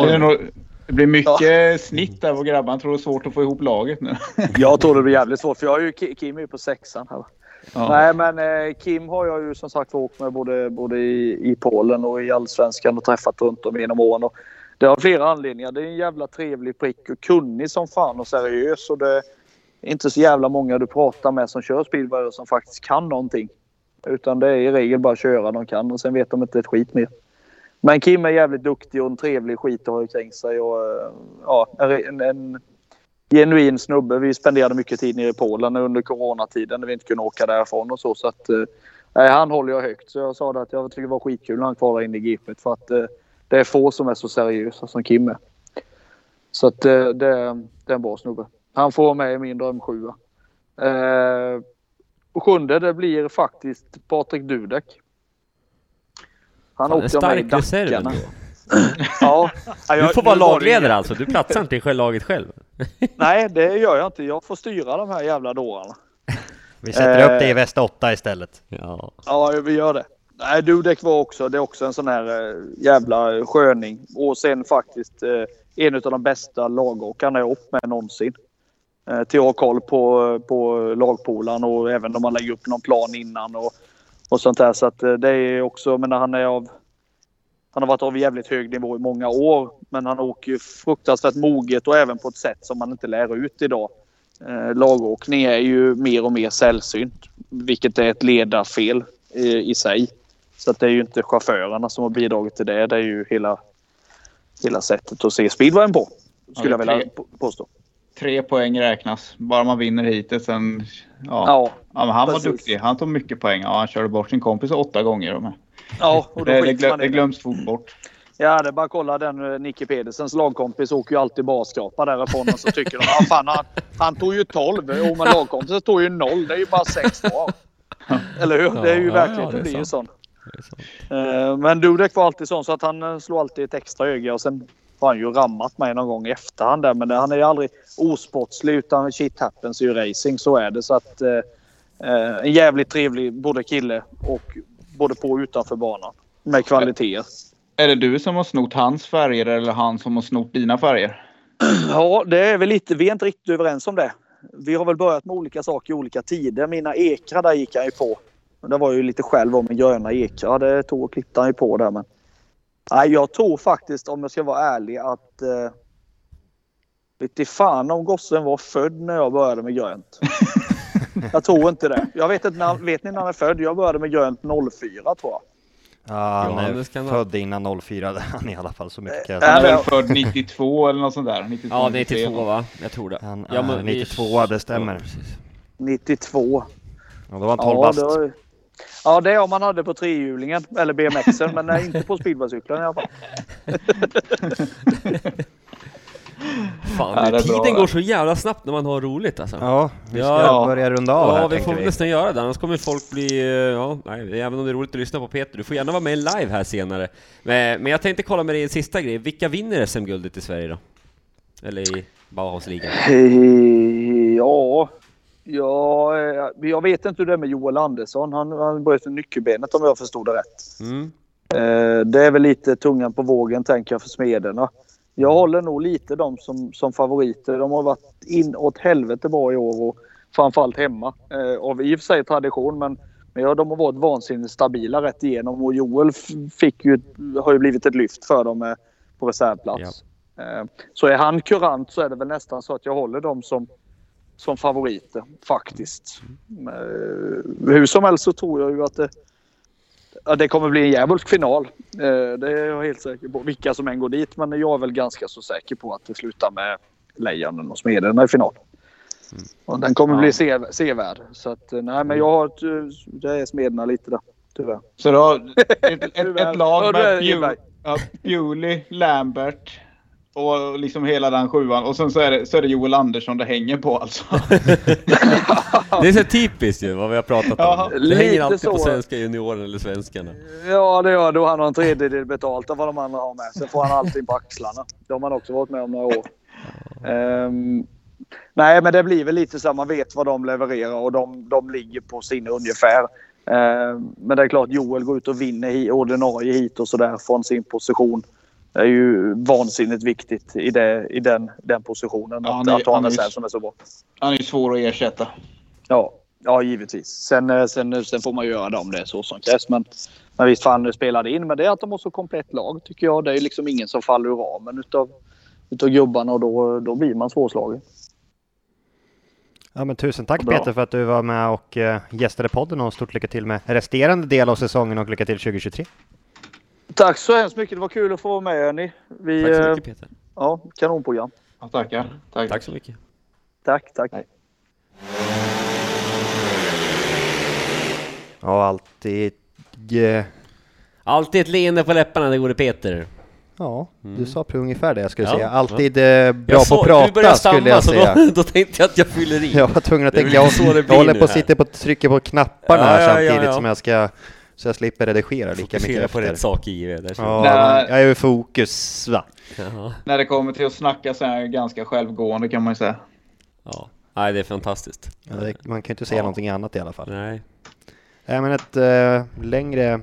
det, blir mycket snitt där på grabbarna. tror det är svårt att få ihop laget nu. Jag tror det blir jävligt svårt för jag har ju Ki- Kim är ju på sexan här. Ja. Nej men eh, Kim har jag ju som sagt åkt med både, både i, i Polen och i Allsvenskan och träffat runt om genom åren. Och det har flera anledningar. Det är en jävla trevlig prick och kunnig som fan och seriös. Och det är inte så jävla många du pratar med som kör speedway och som faktiskt kan någonting. Utan det är i regel bara köra de kan och sen vet de inte ett skit mer. Men Kim är jävligt duktig och en trevlig skit att ha kring sig. Och, eh, ja, en, en genuin snubbe. Vi spenderade mycket tid nere i Polen under coronatiden när vi inte kunde åka därifrån och så. så att, eh, han håller jag högt. Så jag sa det att jag tycker det var skitkul när han kvalade in i GP. för att eh, det är få som är så seriösa som Kim är. Så att eh, det, det är en bra snubbe. Han får vara med i min drömsjua. Eh, och sjunde det blir faktiskt Patrik Dudek. Han Fan, åkte med i Dackarna. Ja. Du får vara lagledare alltså, du platsar inte i själv laget själv. Nej, det gör jag inte. Jag får styra de här jävla dårarna. Vi sätter upp Eh. det i väst 8 istället. Ja. Ja, vi gör det. Nej, Dudek var också, det är också en sån här eh, jävla sköning. Och sen faktiskt eh, en av de bästa lagåkarna jag åkt med någonsin. Eh, till att ha koll på, eh, på lagpolaren och även om man lägger upp någon plan innan och, och sånt där. Så att eh, det är också, men han är av han har varit av jävligt hög nivå i många år, men han åker ju fruktansvärt moget och även på ett sätt som man inte lär ut idag. Eh, lagåkning är ju mer och mer sällsynt, vilket är ett ledarfel i, i sig. Så att det är ju inte chaufförerna som har bidragit till det. Det är ju hela, hela sättet att se speedwayen på. Skulle Ja, jag vilja tre- påstå. Tre poäng räknas. Bara man vinner hitet sen... Ja. Ja, Ja, men han var precis. duktig. Han tog mycket poäng. Ja, han körde bort sin kompis åtta gånger. Med. ja och då Det, det, glö, det glöms fort bort. Ja, det är bara att kolla den eh, Nicke Pedersens lagkompis åker ju alltid barskrapa därifrån och så tycker de ah, fan han, han tog ju 12. Jo men lagkompisen tog ju 0. Det är ju bara 6 kvar. Eller hur? det är ju Ja, verkligen ja, det det är sant. sån. Eh, Men Dudek var alltid sån så att han eh, slog alltid ett extra öga och sen har han ju rammat mig någon gång i efterhand där. Men han är ju aldrig osportslig utan shit happens i racing. Så är det. Så att eh, eh, en jävligt trevlig både kille och både på och utanför banan. Med kvaliteter. Är det du som har snott hans färger eller han som har snott dina färger? Ja, det är väl lite. Vi är inte riktigt överens om det. Vi har väl börjat med olika saker i olika tider. Mina ekrar där gick han ju på. Det var ju lite själv om med gröna ekrar. Det tog och klippte han ju på där. Men... Nej, jag tror faktiskt om jag ska vara ärlig att eh... Vet fan om gossen var född när jag började med grönt. jag tror inte det. Jag vet inte när, vet ni när han är född? Jag började med grönt 04 tror jag. Ja, han Ja, är ha. född innan 04, det är han i alla fall, så mycket Äh, Han är väl född 92 eller något sånt där? 92, Ja, 93. 92 va? Jag tror det. Han ja, men vi- 92, det stämmer. Ja, precis. 92. Och då var han 12 Ja, bast. var... ja, det är om man hade på trehjulingen eller BMXen, men nej, inte på speedwaycykeln i alla fall. Fan, Ja, tiden bra, går så jävla snabbt när man har roligt alltså. Ja, vi ska Ja. börja runda av Ja, här vi får vi. nästan göra det, annars kommer folk bli... eh, Ja, nej, även om det är roligt att lyssna på Peter, du får gärna vara med live här senare. Men, men jag tänkte kolla med dig en sista grej, vilka vinner SM-guldet i Sverige då? Eller i Bauhausligan? Eh, Ja, ja, eh, jag vet inte hur det är med Joel Andersson. Han, han bröt nyckelbenet om jag förstod det rätt. Mm. Eh, Det är väl lite tungan på vågen tänker jag för smederna. Jag håller nog lite dem som, som favoriter. De har varit in åt helvete bra i år och framförallt hemma. Eh, av i och för sig tradition men, men ja, de har varit vansinnigt stabila rätt igenom och Joel fick ju, har ju blivit ett lyft för dem eh, på reservplats. Eh, så är han kurant så är det väl nästan så att jag håller dem som, som favoriter faktiskt. Eh, hur som helst så tror jag ju att det, Ja, det kommer bli en djävulsk final. Eh, Det är jag helt säker på. Vilka som än går dit. Men jag är väl ganska så säker på att det slutar med Lejonen och Smederna i final. Och den kommer bli se sevärd. Så att, eh, nej, men jag har ett, det är Smederna lite där. Tyvärr. Så du har ett, ett, ett lag Ja, med ja, Bewley, Lambert och liksom hela den sjuan. Och sen så är det, så är det Joel Andersson det hänger på alltså. Det är så typiskt ju, vad vi har pratat Ja, om. Det hänger alltid på så. svenska juniorer eller svenskarna. Ja, det gör då han har en tredjedel betalt av vad de andra har med. Sen får han allting på axlarna. Det har man också varit med om några år. Ehm, nej, men det blir väl lite så man vet vad de levererar och de, de ligger på sin ungefär. Ehm, men det är klart, Joel går ut och vinner ordinarie hit och sådär från sin position. Det är ju vansinnigt viktigt i, det, i den, den positionen. Ja, att, är- att ha en han är- reserv som är så bra. Han är ju svår att ersätta. Ja, ja givetvis. Sen, eh, sen, sen får man ju göra det om det är så som krävs. Men, men visst fan spelade in. Men det är att de har så komplett lag tycker jag. Det är liksom ingen som faller ur ramen utav, utav gubbarna och då, då blir man svårslagen. Ja men tusen tack Bra. Peter för att du var med och eh, gästade podden och stort lycka till med resterande del av säsongen och lycka till 2023. Tack så hemskt mycket. Det var kul att få vara med hörni. Vi, Tack så eh, mycket Peter. Ja, kanonprogram. Ja, tackar. Tack. Tack så mycket. Tack, tack. Ja, alltid... eh, Alltid ett leende på läpparna, det gode Peter. Ja, du sa på ungefär det jag skulle Ja, säga. ja. Alltid eh, bra Jag på att prata stamma, skulle jag så säga. Då, då tänkte jag att jag fyller i. Jag var tvungen att Det är tänka, väl jag, så håller på att sitta på trycker på knapparna Ja, här ja, ja, samtidigt ja. som jag ska, så jag slipper redigera lika mycket Fokusera på rätt efter. sak i det. Där. Ja, Nej. jag är ju fokus va? Jaha. När det kommer till att snacka så är jag ganska självgående kan man ju säga. Ja. Nej, det är fantastiskt. Ja, det, man kan ju inte säga Ja. någonting annat i alla fall. Nej. Nej, men ett eh, längre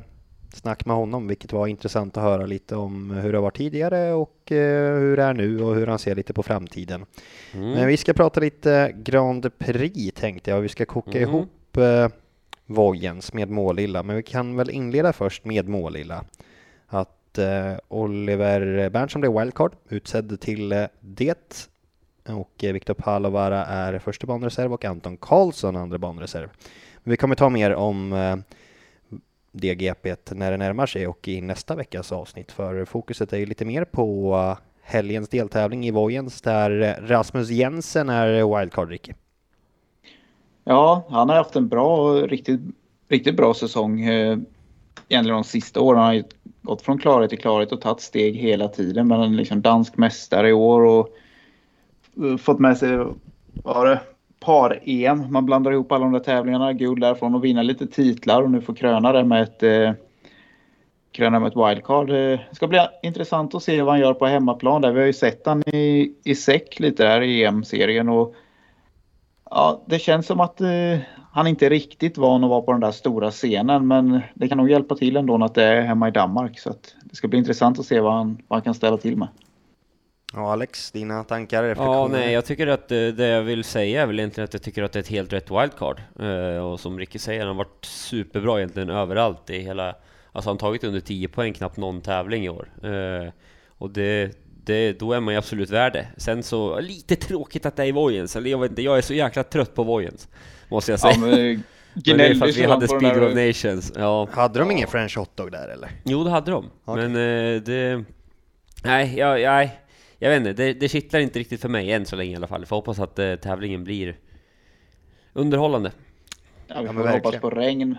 snack med honom, vilket var intressant att höra lite om hur det var tidigare och eh, hur det är nu och hur han ser lite på framtiden. Mm. Men vi ska prata lite Grand Prix tänkte jag. Vi ska koka Mm. ihop eh, Vojens med Målilla, men vi kan väl inleda först med Målilla. Att eh, Oliver Berntsson blev wildcard, utsedd till eh, det. Och eh, Viktor Palovara är första banreserv och Anton Karlsson andra banreserv. Men vi kommer ta mer om eh, det GPet när det närmar sig och i nästa veckas avsnitt. För fokuset är ju lite mer på eh, helgens deltävling i Vojens där eh, Rasmus Jensen är wildcard Ricky. Ja, han har haft en bra, riktigt, riktigt bra säsong. Eh, egentligen de sista åren. Han har han gått från klarhet till klarhet och tagit steg hela tiden. Men han är liksom dansk mästare i år och eh, fått med sig, vad var det, par-EM. Man blandar ihop alla de där tävlingarna, guld därifrån och vinna lite titlar och nu får kröna det med ett eh, kröna med ett wildcard. Eh, det ska bli intressant att se vad han gör på hemmaplan. Där vi har ju sett han i, i säck lite där i EM-serien och Ja, det känns som att eh, han inte är riktigt van att vara på den där stora scenen. Men det kan nog hjälpa till ändå att det är hemma i Danmark. Så att det ska bli intressant att se vad han, vad han kan ställa till med. Ja, Alex, dina tankar, Ja, nej, jag tycker att eh, det jag vill säga är väl egentligen att jag tycker att det är ett helt rätt wildcard. Eh, och som Ricky säger, han har varit superbra egentligen överallt i hela... Alltså han har tagit under 10 poäng knappt någon tävling i år. Eh, och det, det, då är man ju absolut värd det. Sen så, lite tråkigt att det är i Vojens. Eller jag vet inte, jag är så jäkla trött på Vojens. Måste jag säga. Ja, men, Men det är för att vi hade Speed of Nations. Ja. Hade de ingen French hotdog där eller? Jo, det hade de. Okej. Men eh, det... Nej, jag, jag, jag vet inte. Det, det kittlar inte riktigt för mig än så länge i alla fall. Får hoppas att eh, tävlingen blir underhållande. Ja, vi Ja, får men hoppas på regn.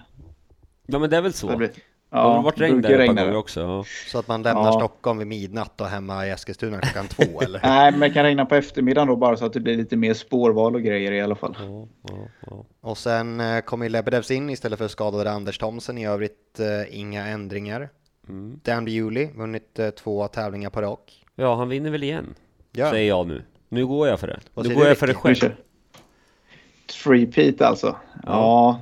Ja, men det är väl så. Det blir, det har varit regn där ett par gånger också. Ja. Så att man lämnar Ja. Stockholm vid midnatt och hemma i Eskilstuna klockan två eller? Nej, men det kan regna på eftermiddagen då bara så att det blir lite mer spårval och grejer i alla fall. Ja, ja, ja. Och sen eh, kommer ju Lebedevs in istället för skadade Anders Thomsen. I övrigt eh, inga ändringar. Mm. Dan Bewley, vunnit eh, två tävlingar på rak. ja, han vinner väl igen, Ja. säger jag nu. Nu går jag för det. Nu går jag för det själv. Vi kör. Three-peat alltså. Ja.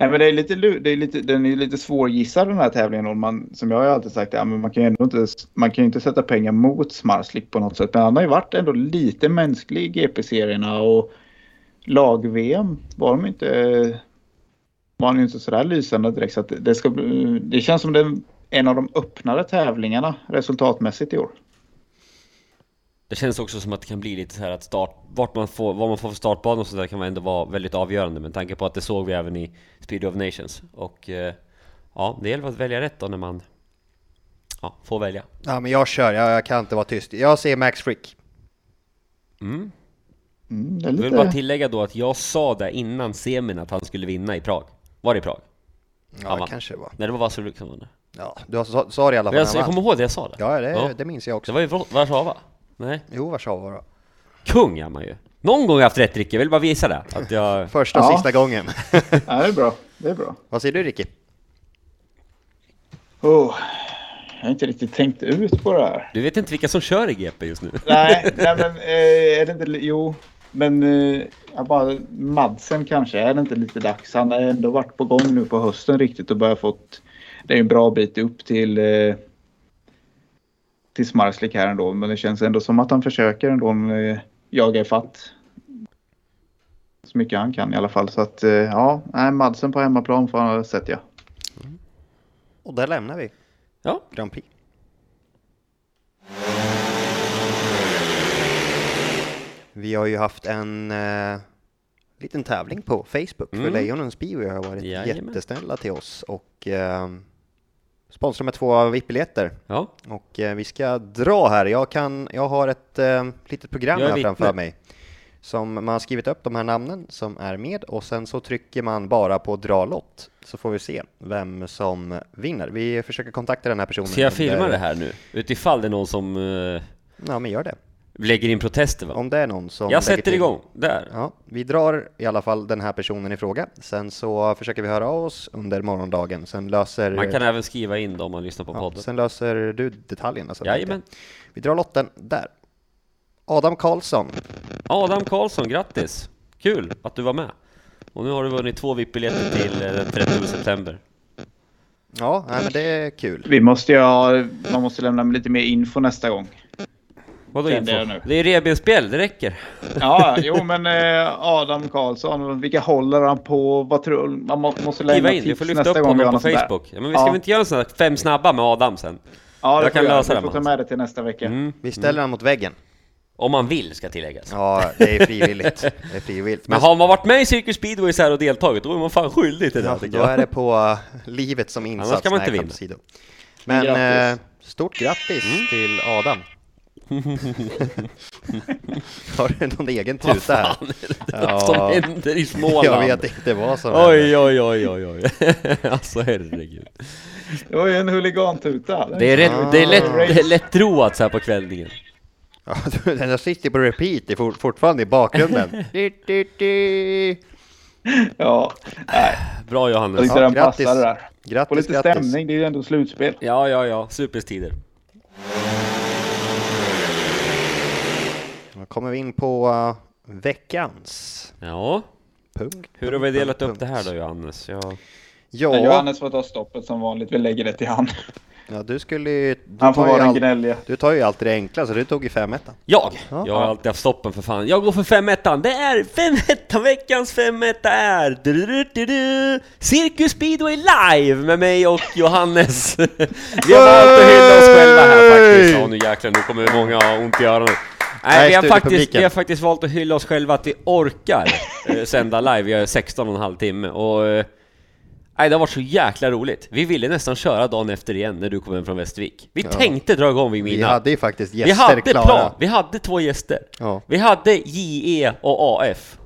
Nej, men det är lite, det är lite, den är lite svårgissad den här tävlingen. Och man, som jag har alltid sagt, ja, men man kan ju ändå inte, man kan inte sätta pengar mot Smarslik på något sätt. Men han har ju varit ändå lite mänsklig i GP-serierna och lag-VM var de inte, var han ju inte sådär lysande direkt. Så att det, ska, det känns som det är en av de öppnare tävlingarna resultatmässigt i år. Det känns också som att det kan bli lite så här att start, vart man får, vad man får för startbana och sådär kan ändå vara väldigt avgörande med tanke på att det såg vi även i Speed of Nations. Och eh, ja, det gäller att välja rätt då när man ja, får välja. Ja men jag kör, jag, jag kan inte vara tyst. Jag ser Max Frick. Mm. Mm, det är Jag vill lite... bara tillägga då att jag sa det innan semin att han skulle vinna i Prag. Var det i Prag? Ja, vann. kanske det var. Nej, det var Vassarvik som vann det. Ja, du sa, sa det i alla Men fall. jag, jag kommer ihåg det jag sa det. Ja, det, Ja. det minns jag Det också. var ju Warszawa. Nej, Jo, Warszawa var det. kung är man ju. Någon gång har jag haft rätt Ricky, jag vill bara visa det. Att jag... Första och Ja. sista gången. Ja, det är bra. Det är bra. Vad säger du Ricky? Oh, jag har inte riktigt tänkt ut på det här. Du vet inte vilka som kör i GP just nu? Nej, nej men eh, är det inte... Jo, men eh, jag bara, Madsen kanske. Är det inte lite dags? Han har ändå varit på gång nu på hösten riktigt och börjat fått... Det är en bra bit upp till... Eh, till Smarslik här ändå. Men det känns ändå som att han försöker ändå eh, jaga ifatt. Så mycket han kan i alla fall. Så att eh, ja, nej, Madsen på hemmaplan får sätter jag. Och där lämnar vi Ja, Grand Prix. Vi har ju haft en eh, liten tävling på Facebook för Mm. Lejonen Speedway har varit Jajamän. jättesnälla till oss och eh, sponsrar med två VIP-biljetter. ja. Och eh, vi ska dra här. Jag, kan, jag har ett eh, litet program här framför mig. Som man har skrivit upp de här namnen som är med och sen så trycker man bara på dra lott. Så får vi se vem som vinner. Vi försöker kontakta den här personen. Ska jag filma det här nu? Utifall det är någon som eh, Ja, men gör det. lägger in protester va? Om det är någon som... Jag sätter till- igång, där. Ja, vi drar i alla fall den här personen i fråga. Sen så försöker vi höra av oss under morgondagen. Sen löser... Man kan även skriva in det om man lyssnar på ja, podden. sen löser du detaljerna. Så Jajamän. Vi drar lotten där. Adam Karlsson. Adam Karlsson, grattis! Kul att du var med. Och nu har du vunnit två VIP-biljetter till eh, den 30 september. Ja, nej, men det är kul. Vi måste ju ha, man måste lämna lite mer info nästa gång. Vadå info? jag nu. Det är revbensspjäll, det räcker. Ja, jo men eh, Adam Karlsson, vilka håller han på? Vad tror Man må, måste lämna Skriva in, vi tips får lyfta nästa upp gång vi honom på. Facebook. Ja, men vi ska Ja. väl inte göra en sån här fem snabba med Adam sen? Ja, det Jag kan göra. lösa Vi det, får ta med det till nästa vecka. Mm. Vi ställer han mot väggen. Om man vill, ska tilläggas. Ja, det är frivilligt. Det är frivilligt. Men har man varit med i Cirkus Speedway så här och deltagit, då är man fan skyldig till det, ja, tycker då jag. är det på livet som insats. Annars kan man inte vinna. Men Grattis. eh, stort grattis Mm. till Adam. har du någon egen Vad tuta här? fan är det Ja. som händer i Småland? Jag vet inte vad som händer. Oj, oj, oj, oj, oj. alltså herregud. Det var ju en huligantuta. Det är, rätt, det är, lätt, Ah. det är lättroat så här på kvällningen. Ja, den där sitter på repeat, det är for, fortfarande i bakgrunden. Du, du, du. Ja, nej, Bra jag Johannes. tyckte Ja, den grattis. passade där. På Grattis, lite grattis. stämning, det är ju ändå slutspel. Ja, ja, ja. Superstider. Då kommer vi in på uh, veckans Ja, punkt. hur har vi punkt, delat upp punkt. det här då Johannes? Ja. Ja. Ja, Johannes får ta stoppet som vanligt, vi lägger det till han. Ja, du skulle ju... Du Han får tar ju vara den gnälliga. Du tar ju alltid det enkla, så du tog ju 5 ettan. Jag! Ja. Jag har alltid haft stoppen för fan. Jag går för 5 ettan. Det är 5 ettan, veckans 5 etta är... Du, du, du, du, Cirkus Speedway live med mig och Johannes. Vi har valt att hylla oss själva här faktiskt. Ja nu jäklar, nu kommer många ha ont i öronen. Nej, Nej, vi har, faktiskt, vi har faktiskt valt att hylla oss själva att vi orkar eh, sända live. Vi har 16 och en halv timme och... Nej, det har varit så jäkla roligt. Vi ville nästan köra dagen efter igen när du kom hem från Västervik. Vi tänkte dra igång vid Vi midnatt. hade ju faktiskt Vi gäster hade klara. plan, vi hade två gäster. Ja. Vi hade JE och AF.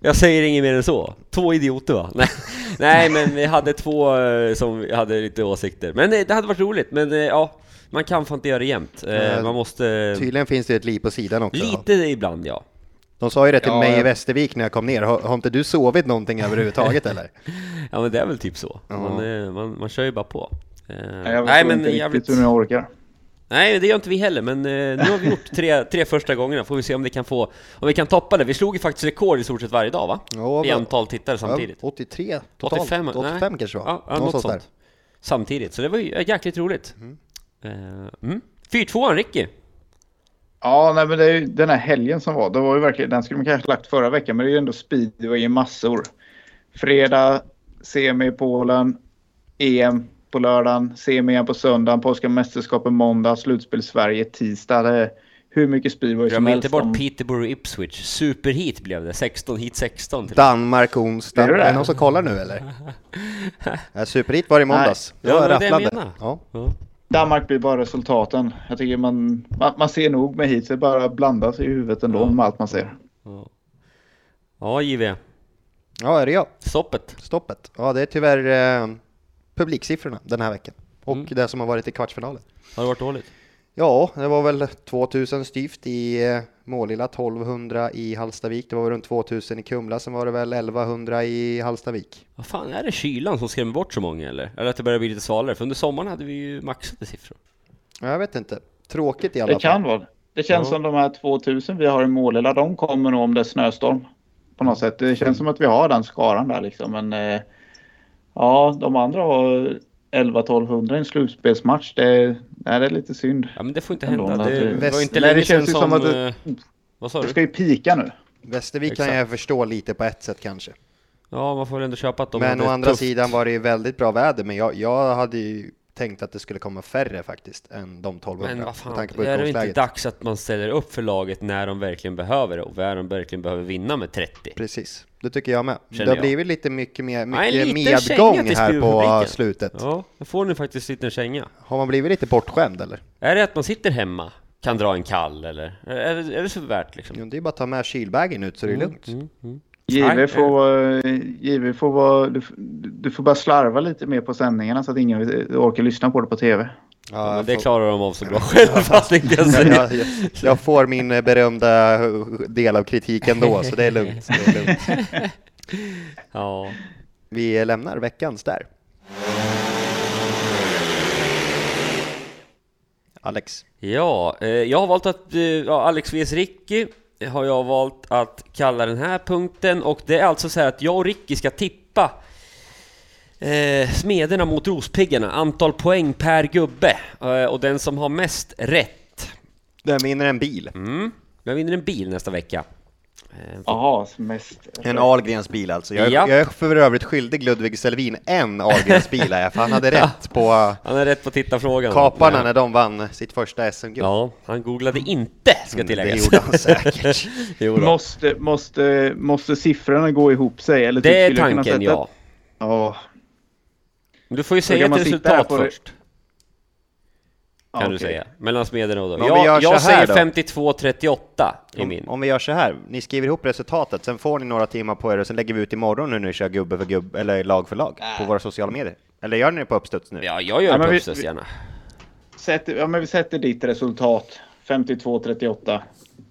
Jag säger inget mer än så. Två idioter va? Nej, Nej men vi hade två eh, som hade lite åsikter. Men eh, det hade varit roligt, men eh, ja, man kan fan inte göra det jämt. Man måste... Tydligen finns det ett liv på sidan också. Lite ibland ja. De sa ju det till Ja, mig i. Västervik när jag kom ner. Har, har inte du sovit någonting överhuvudtaget eller? Ja men det är väl typ så. Ja. Man, eh, man, man kör ju bara på. Eh, Nej, jag Nej men inte jävligt... riktigt hur ni orkar. Nej, det gör inte vi heller, men eh, nu har vi gjort tre, tre första gångerna, får vi se om vi kan få, om vi kan toppa det. Vi slog ju faktiskt rekord i stort sett varje dag va? Ja, I antal tittare samtidigt. Ja, 83 totalt. 85, 85, nej. kanske det var. Ja, ja något sånt. där. Samtidigt, så det var ju jäkligt roligt. Eh, Mm. 4-2 Ricky. Ja, nej, men det är ju den här helgen som var. Det var ju verkligen, den skulle man kanske lagt förra veckan, men det är ju ändå speedway i massor. Fredag, semi i Polen, EM på lördagen, semi igen på söndagen, polska mästerskapen måndag, slutspel Sverige tisdag. Det är hur mycket speedway som Glöm helst. inte bort Peterborough Ipswich. Superheat blev det. 16 hit 16 till Danmark onsdag. Är det Är det? det någon som kollar nu eller? Ja, Superhit var i måndags. Ja, var det var det jag. Ja. Ja. Danmark blir bara resultaten. Jag tycker man, man, man ser nog med hit, det bara blandas i huvudet ändå med allt man ser. Ja, ja JV. ja, är det jag? Stoppet. Stoppet. Ja, det är tyvärr eh, publiksiffrorna den här veckan. Och Mm. det som har varit i kvartsfinalen. Har det varit dåligt? Ja, det var väl 2000 styvt i eh, Målilla, 1200 i Hallstavik. Det var väl runt 2000 i Kumla, sen var det väl 1100 i Hallstavik. Vad fan, är det kylan som skrämmer bort så många eller? Eller att det börjar bli lite svalare? För under sommaren hade vi ju maxade siffror. Ja, Jag vet inte. Tråkigt i alla Det fall. kan vara. Det känns Ja. som de här 2000 vi har i Målilla, de kommer nog om det är snöstorm. På något sätt. Det känns som att vi har den skaran där liksom. Men eh, ja, de andra har 11-1200 i en slutspelsmatch. Det, Nej, det är lite synd. Ja men det får inte hända. Det, att det- det var inte Nej, det länge sedan känns som... som att det- eh, Vad sa Det du? ska ju pika nu. Västervik Exakt. kan jag förstå lite på ett sätt kanske. Ja, man får väl ändå köpa att de men å andra tufft- sidan var det ju väldigt bra väder, men jag, jag hade ju tänkt att det skulle komma färre faktiskt än de 1200. Men vad fan, på är det inte dags att man ställer upp för laget när de verkligen behöver det och när de verkligen behöver vinna med 30? Precis, det tycker jag med. Känner det har jag. blivit lite mycket, mer, mycket medgång här på slutet. Ja, då får ni faktiskt en liten känga. Har man blivit lite bortskämd eller? Är det att man sitter hemma, kan dra en kall eller? Är det, är det så värt liksom? Jo, det är bara att ta med kylbagen ut så det är lugnt. Mm, mm. Nej, får, vara- JW får vara... Du, du får bara slarva lite mer på sändningarna så att ingen orkar lyssna på det på TV. Ja, men jag det får- klarar de av så bra själva jag jag, jag, jag får min eh, berömda del av kritiken då, så det är lugnt. Det är lugnt. Ja. Vi lämnar veckans där. Alex. Ja, eh, jag har valt att, eh, ja, Alex vs Ricky har jag valt att kalla den här punkten och det är alltså så här att jag och Ricky ska tippa eh, Smederna mot Rospiggarna, antal poäng per gubbe eh, och den som har mest rätt, Den vinner en bil. mm, jag vinner en bil nästa vecka. Eh, Jaha, mest... En Ahlgrens bil alltså. Jag, Japp. jag är för övrigt skyldig Ludvig Selvin en Ahlgrens bil är för han hade rätt på han är rätt på tittarfrågan. kaparna Ja. när de vann sitt första SM-guld. Ja, han googlade inte, ska Mm, det tilläggas. gjorde han säkert. Måste, måste, måste siffrorna gå ihop sig? Eller typ Det är tanken, sätta- ja. Ja. Men du får ju säga ett man sitta resultat på det- Kan du okej. säga. Mellan Smederna och om vi gör Jag, jag säger då? 52-38 i min. Om, om vi gör så här, ni skriver ihop resultatet, sen får ni några timmar på er och sen lägger vi ut imorgon när ni kör gubbe för gubbe, eller lag för lag, på våra sociala medier. Eller gör ni det på uppstuds nu? Ja, jag gör Ja, det på vi- uppstuds vi- gärna. Sätt, ja, men vi sätter ditt resultat. 52-38.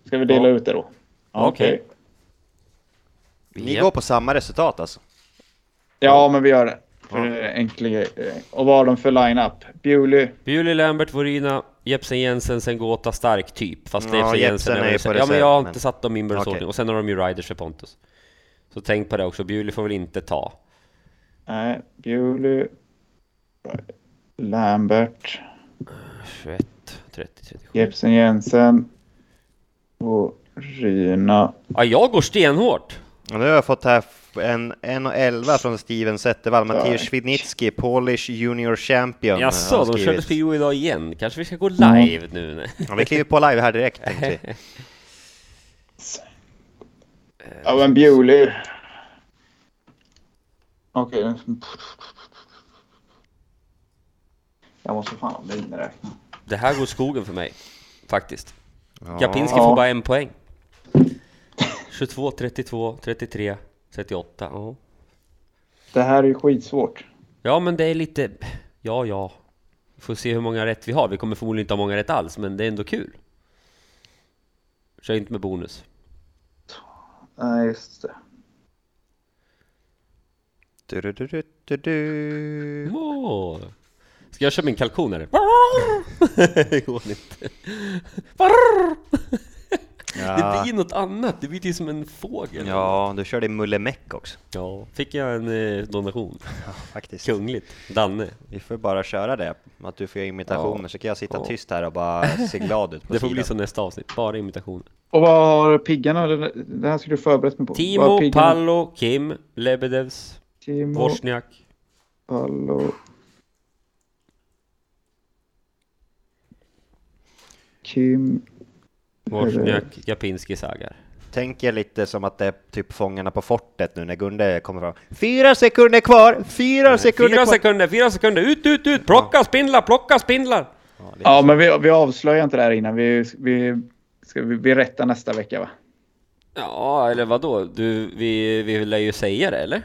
Ska vi dela Ja. ut det då? Okej. Ni Japp. går på samma resultat alltså? Ja, men vi gör det. För det är enkla grejer. Och vad har de för line-up? Bewley. Bewley, Lambert, Vorina, Jepsen, Jensen, Sengota, Stark typ. Fast Ja, Jepsen, Jensen är väl- på Ja, men jag har men- inte satt dem i inbördes Okej. Och sen har de ju Riders för Pontus. Så tänk på det också. Bewley får väl inte ta. Nej, Bewley. Lambert. 21, 30, 37. Jepsen Jensen. Och Ryna. Ja, jag går stenhårt. Och nu har jag fått här en 1.11 från Steven Zettervall, Mattias. Svidnitsky, Polish Junior Champion. Jaså, de körde PO idag igen. Kanske vi ska gå live nu? Nej. Ja, vi kliver på live här direkt. Ja, men Bewley. Okej. Jag måste fan ha miniräknare. Det här går skogen för mig. Faktiskt. Ja. Gapinski Ja. får bara en poäng. 22, 32, 33, 38. Ja. Det här är ju skitsvårt. ja, men det är lite... Ja, ja. Vi får se hur många rätt vi har. Vi kommer förmodligen inte ha många rätt alls, men det är ändå kul. Kör inte med bonus. Nej, just det. Du, du, du, du, du, du. Åh. Ska jag köra min kalkon eller? Det går inte. Det Ja. blir något annat. Det blir till som en fågel. ja, du körde i Mullemäck också. ja. Fick jag en eh, donation? Faktiskt. Kungligt. Danne. Vi får bara köra det, att du får göra imitationer, så kan jag sitta Ja. tyst här och bara se glad ut på Det får sidan. bli som nästa avsnitt. Bara imitationer. Och vad har piggarna? Det det här skulle du förberett mig på. Vad har Timo, piggarna? Pallo, Kim, Lebedevs, Timo, Wozniak. Pallo. Kim. Wozniak, Japinski, Sagar. Tänk er lite som att det är typ Fångarna på fortet nu när Gunde kommer fram. Fyra sekunder kvar! Fyra sekunder Fyra kvar! sekunder, fyra sekunder! Ut, ut, ut! Plocka spindlar, plocka spindlar! Ja, Ja, men vi, vi avslöjar inte det här innan. Vi, vi, ska vi berätta nästa vecka va? Ja, eller vad då? Du, vi, vi lär ju säga det, eller?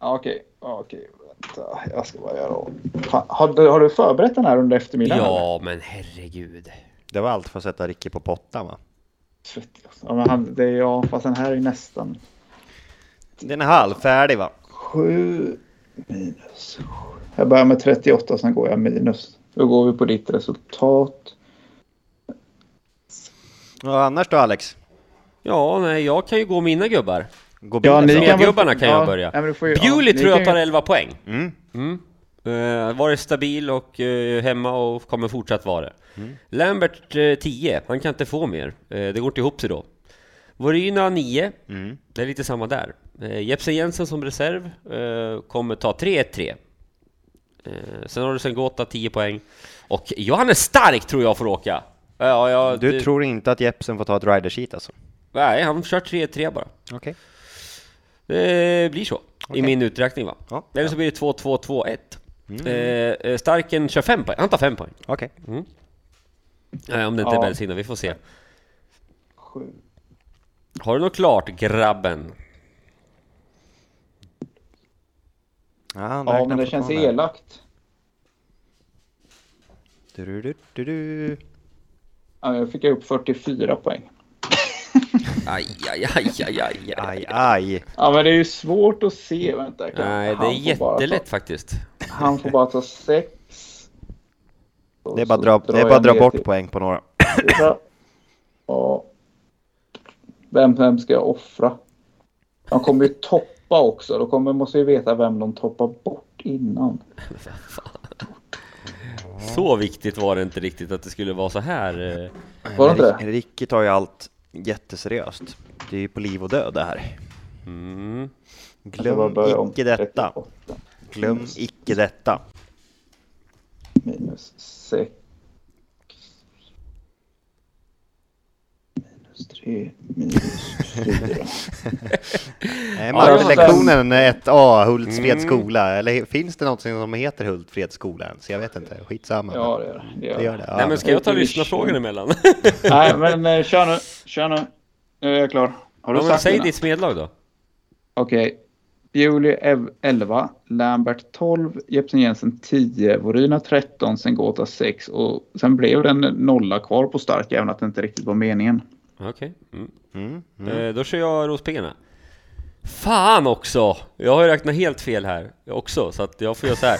Ja, okej. Ja, okej. Vänta, jag ska bara göra om. Har, du- har du förberett den här under eftermiddagen? eller? Ja, men herregud. Det var allt för att sätta Ricky på pottan va? Alltså. Ja, men han, det är jag, fast den här är nästan Den är halvfärdig va? 7 minus. Jag börjar med 38, sen går jag minus. Då går vi på ditt resultat. Och annars då Alex? Ja, nej, jag kan ju gå mina gubbar. Går Ja, ni kan Gubbarna kan jag ja, börja. du får ju- Bewley ja, tror jag tar ju- 11 poäng. Mm. Mm. Eh, varit stabil och eh, hemma och kommer fortsatt vara det. Lambert eh, 10, han kan inte få mer. Eh, det går inte ihop sig då. Voryna 9, Mm. det är lite samma där. Eh, Jepsen Jensen som reserv eh, kommer ta 3-1-3. Eh, sen har du Sengota 10 poäng. Och Johannes Stark tror jag får åka. Ja, ja, Du det- tror inte att Jepsen får ta ett rider sheet alltså? Nej, han kör 3-3 bara. Okej. Det blir så. I Okej. min uträkning va? Ja. Eller så blir det 2-2-2-1. Eh, eh, Starken kör 5 poäng. Han tar 5 poäng. Okej. Eh, om det inte Ja. är Belsina, vi får se. Sju. Har du något klart grabben? Ja, Ja, men det känns elakt. Du, du, du, du, du. Ja, jag fick upp 44 poäng. Aj, aj, aj, aj, aj, Aj, aj. Ja, men det är ju svårt att se. Vänta, kan- Nej, det är jättelätt faktiskt. Han får bara ta sex. Och Det är bara dra, det är bara dra bort till poäng på några. Ja. Vem, vem ska jag offra? De kommer ju toppa också. Då kommer, måste ju veta vem de toppar bort innan. Så viktigt var det inte riktigt att det skulle vara så här. eh. Var det inte det? Rick- Ricky tar ju allt jätteseriöst. Det är ju på liv och död det här. Mm. Glöm icke detta. 38 Glöm icke detta. Minus 6. Minus 3. Minus 4. Nej, Mattelektionen 1A, Hultsfreds Mm. skola. Eller finns det något som heter Hultsfreds skola ens? Jag vet inte. Skitsamma. Ja, det gör det. det, gör det. Ja. Nej men ska jag ta lyssnarfrågan emellan? Nej, men eh, kör nu. Kör nu. Nu är jag klar. Har du Ja, sagt säg dina? ditt smedlag då. Okej. Bewley ev- 11, Lambert 12, Jepsen Jensen 10, Voryna 13, Sengota 6 och sen blev det en nolla kvar på stark även att det inte riktigt var meningen. Okej. Mm. Mm, mm. Eh, då kör jag rospiggarna. Fan också! Jag har ju räknat helt fel här också, så att jag får göra så här.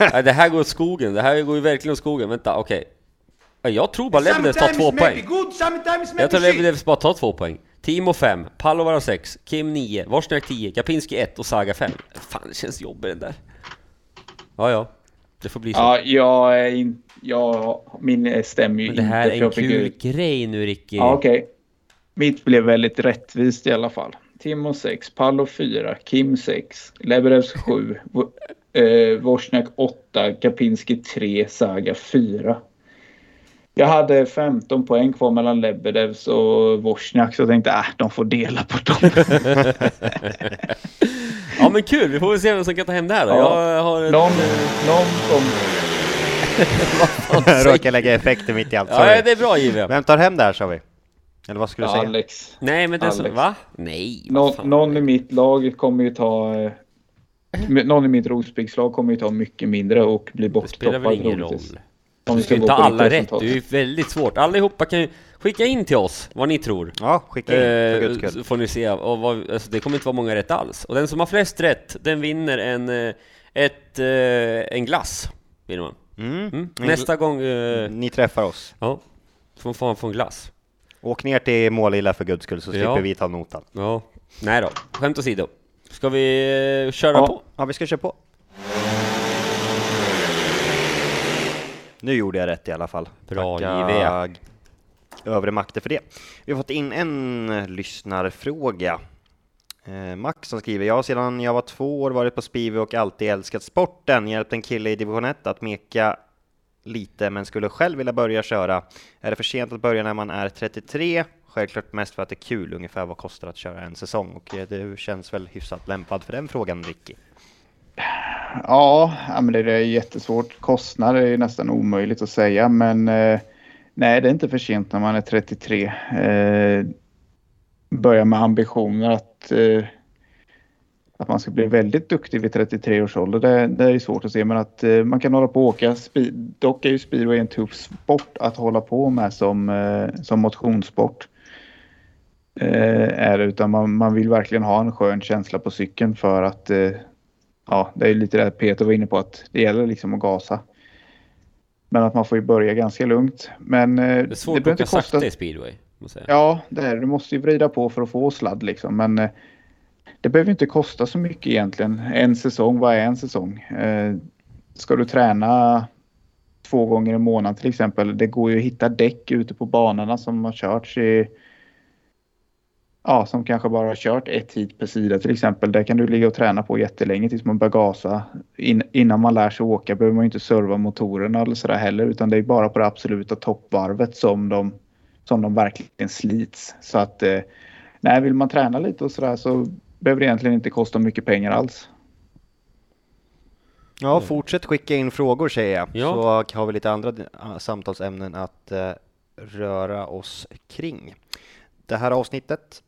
Nej, det här går åt skogen, det här går ju verkligen åt skogen. Vänta, okej. Ja, Jag tror bara Lebedevs tar två poäng. Jag tror Lebedevs bara tar två poäng. Timo 5, Palovar 6, Kim 9, Wozniak 10, Kapinski 1 och Saga 5. Fan, det känns jobbigt den där. Ja, ja. Det får bli så. Ja, jag är in, jag, min stämmer ju Men det här inte. är en kul grej nu Ricky. Ja, okej. Mitt blev väldigt rättvist i alla fall. Timo 6, Pallo 4, Kim 6, Lebedevs 7, Wo- eh, Wozniak 8, Kapinski 3, Saga 4. Jag hade 15 poäng kvar mellan Lebedevs och Wozniak så jag tänkte att äh, de får dela på dem. Ja men kul, vi får väl se vem som kan ta hem det här då. Ja. Jag har ett... Någon, någon som... Jag råkar lägga effekter mitt i allt. Ja, Sorry. det är bra JW. Vem tar hem det här sa vi? Eller vad skulle du Ja, säga? Alex. Nej men det är så... Alex. Va? Nej, Nå, någon i mitt lag kommer ju ta... eh, Någon i mitt rospigslag kommer ju ta mycket mindre och bli Det spelar väl ingen roll. Om vi ska på alla rätt, resultat. det är ju väldigt svårt. Allihopa kan ju skicka in till oss vad ni tror. Ja, skicka in för Eh, guds skull. får ni se, och vad, alltså, det kommer inte vara många rätt alls. Och den som har flest rätt, den vinner en, eh, ett, eh, en glass. Vinner man. Mm. Mm. Nästa gång, eh, Ni träffar oss. ja, så får man få en glass. Åk ner till Målilla för guds skull så slipper Ja. vi ta notan. Ja, nej då, skämt åsido. Ska vi eh, köra Ja. på? Ja, vi ska köra på. Nu gjorde jag rätt i alla fall. Bra, Tacka övre makter för det. Vi har fått in en lyssnarfråga. Eh, Max som skriver, jag har sedan jag var två år varit på Spivi och alltid älskat sporten. Hjälpt en kille i division 1 att meka lite men skulle själv vilja börja köra. Är det för sent att börja när man är 33? Självklart mest för att det är kul, ungefär vad kostar att köra en säsong? Och eh, du känns väl hyfsat lämpad för den frågan, Ricky? Ja, men det är jättesvårt. Kostnad är nästan omöjligt att säga, men eh, nej, det är inte för sent när man är 33. Eh, börja med ambitioner att, eh, att man ska bli väldigt duktig vid 33 års ålder. Det, det är svårt att se, men att man kan hålla på och åka. Speed, dock är ju speedway en tuff sport att hålla på med som, som motionssport. Är det, utan man, man vill verkligen ha en skön känsla på cykeln för att eh, ja, det är lite det Peter var inne på att det gäller liksom att gasa. Men att man får ju börja ganska lugnt. Men eh, Det är svårt att behöver åka inte kosta- sakta i speedway. Ja, det är det. Du måste ju vrida på för att få sladd liksom. Men eh, det behöver inte kosta så mycket egentligen. En säsong, vad är en säsong? Eh, ska du träna två gånger i månaden till exempel. Det går ju att hitta däck ute på banorna som har körts i Ja, som kanske bara har kört ett hit per sida till exempel. Där kan du ligga och träna på jättelänge tills man börjar gasa. In, innan man lär sig åka behöver man ju inte serva motorerna eller sådär heller utan det är bara på det absoluta toppvarvet som de, som de verkligen slits. Så att eh, nej, vill man träna lite och sådär så behöver det egentligen inte kosta mycket pengar alls. Ja, fortsätt skicka in frågor säger jag, Ja. så har vi lite andra samtalsämnen att eh, röra oss kring. Det här avsnittet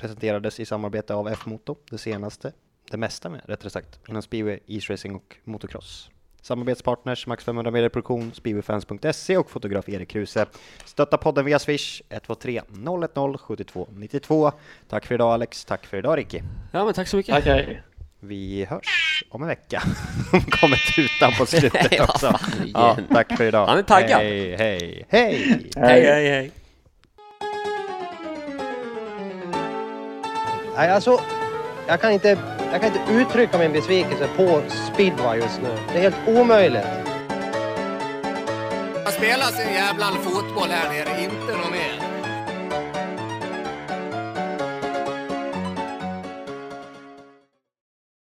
presenterades i samarbete av F-Moto, det senaste, det mesta med rättare sagt, inom speedway, isracing och motocross. Samarbetspartners Max 500 meter produktion, speedwayfans.se och fotograf Erik Kruse. Stötta podden via Swish 123 010 72 92. Tack för idag Alex, tack för idag Ricky. Ja men tack så mycket. Tack, hej. Vi hörs om en vecka. De kommer tutan på slutet också. Ja, tack för idag. Han är taggad. Hej, hej, hej! Hej hej hej. Nej, alltså, jag kan, inte, jag kan inte uttrycka min besvikelse på speedway just nu. Det är helt omöjligt. Man spelar sin jävla fotboll här nere, inte något mer.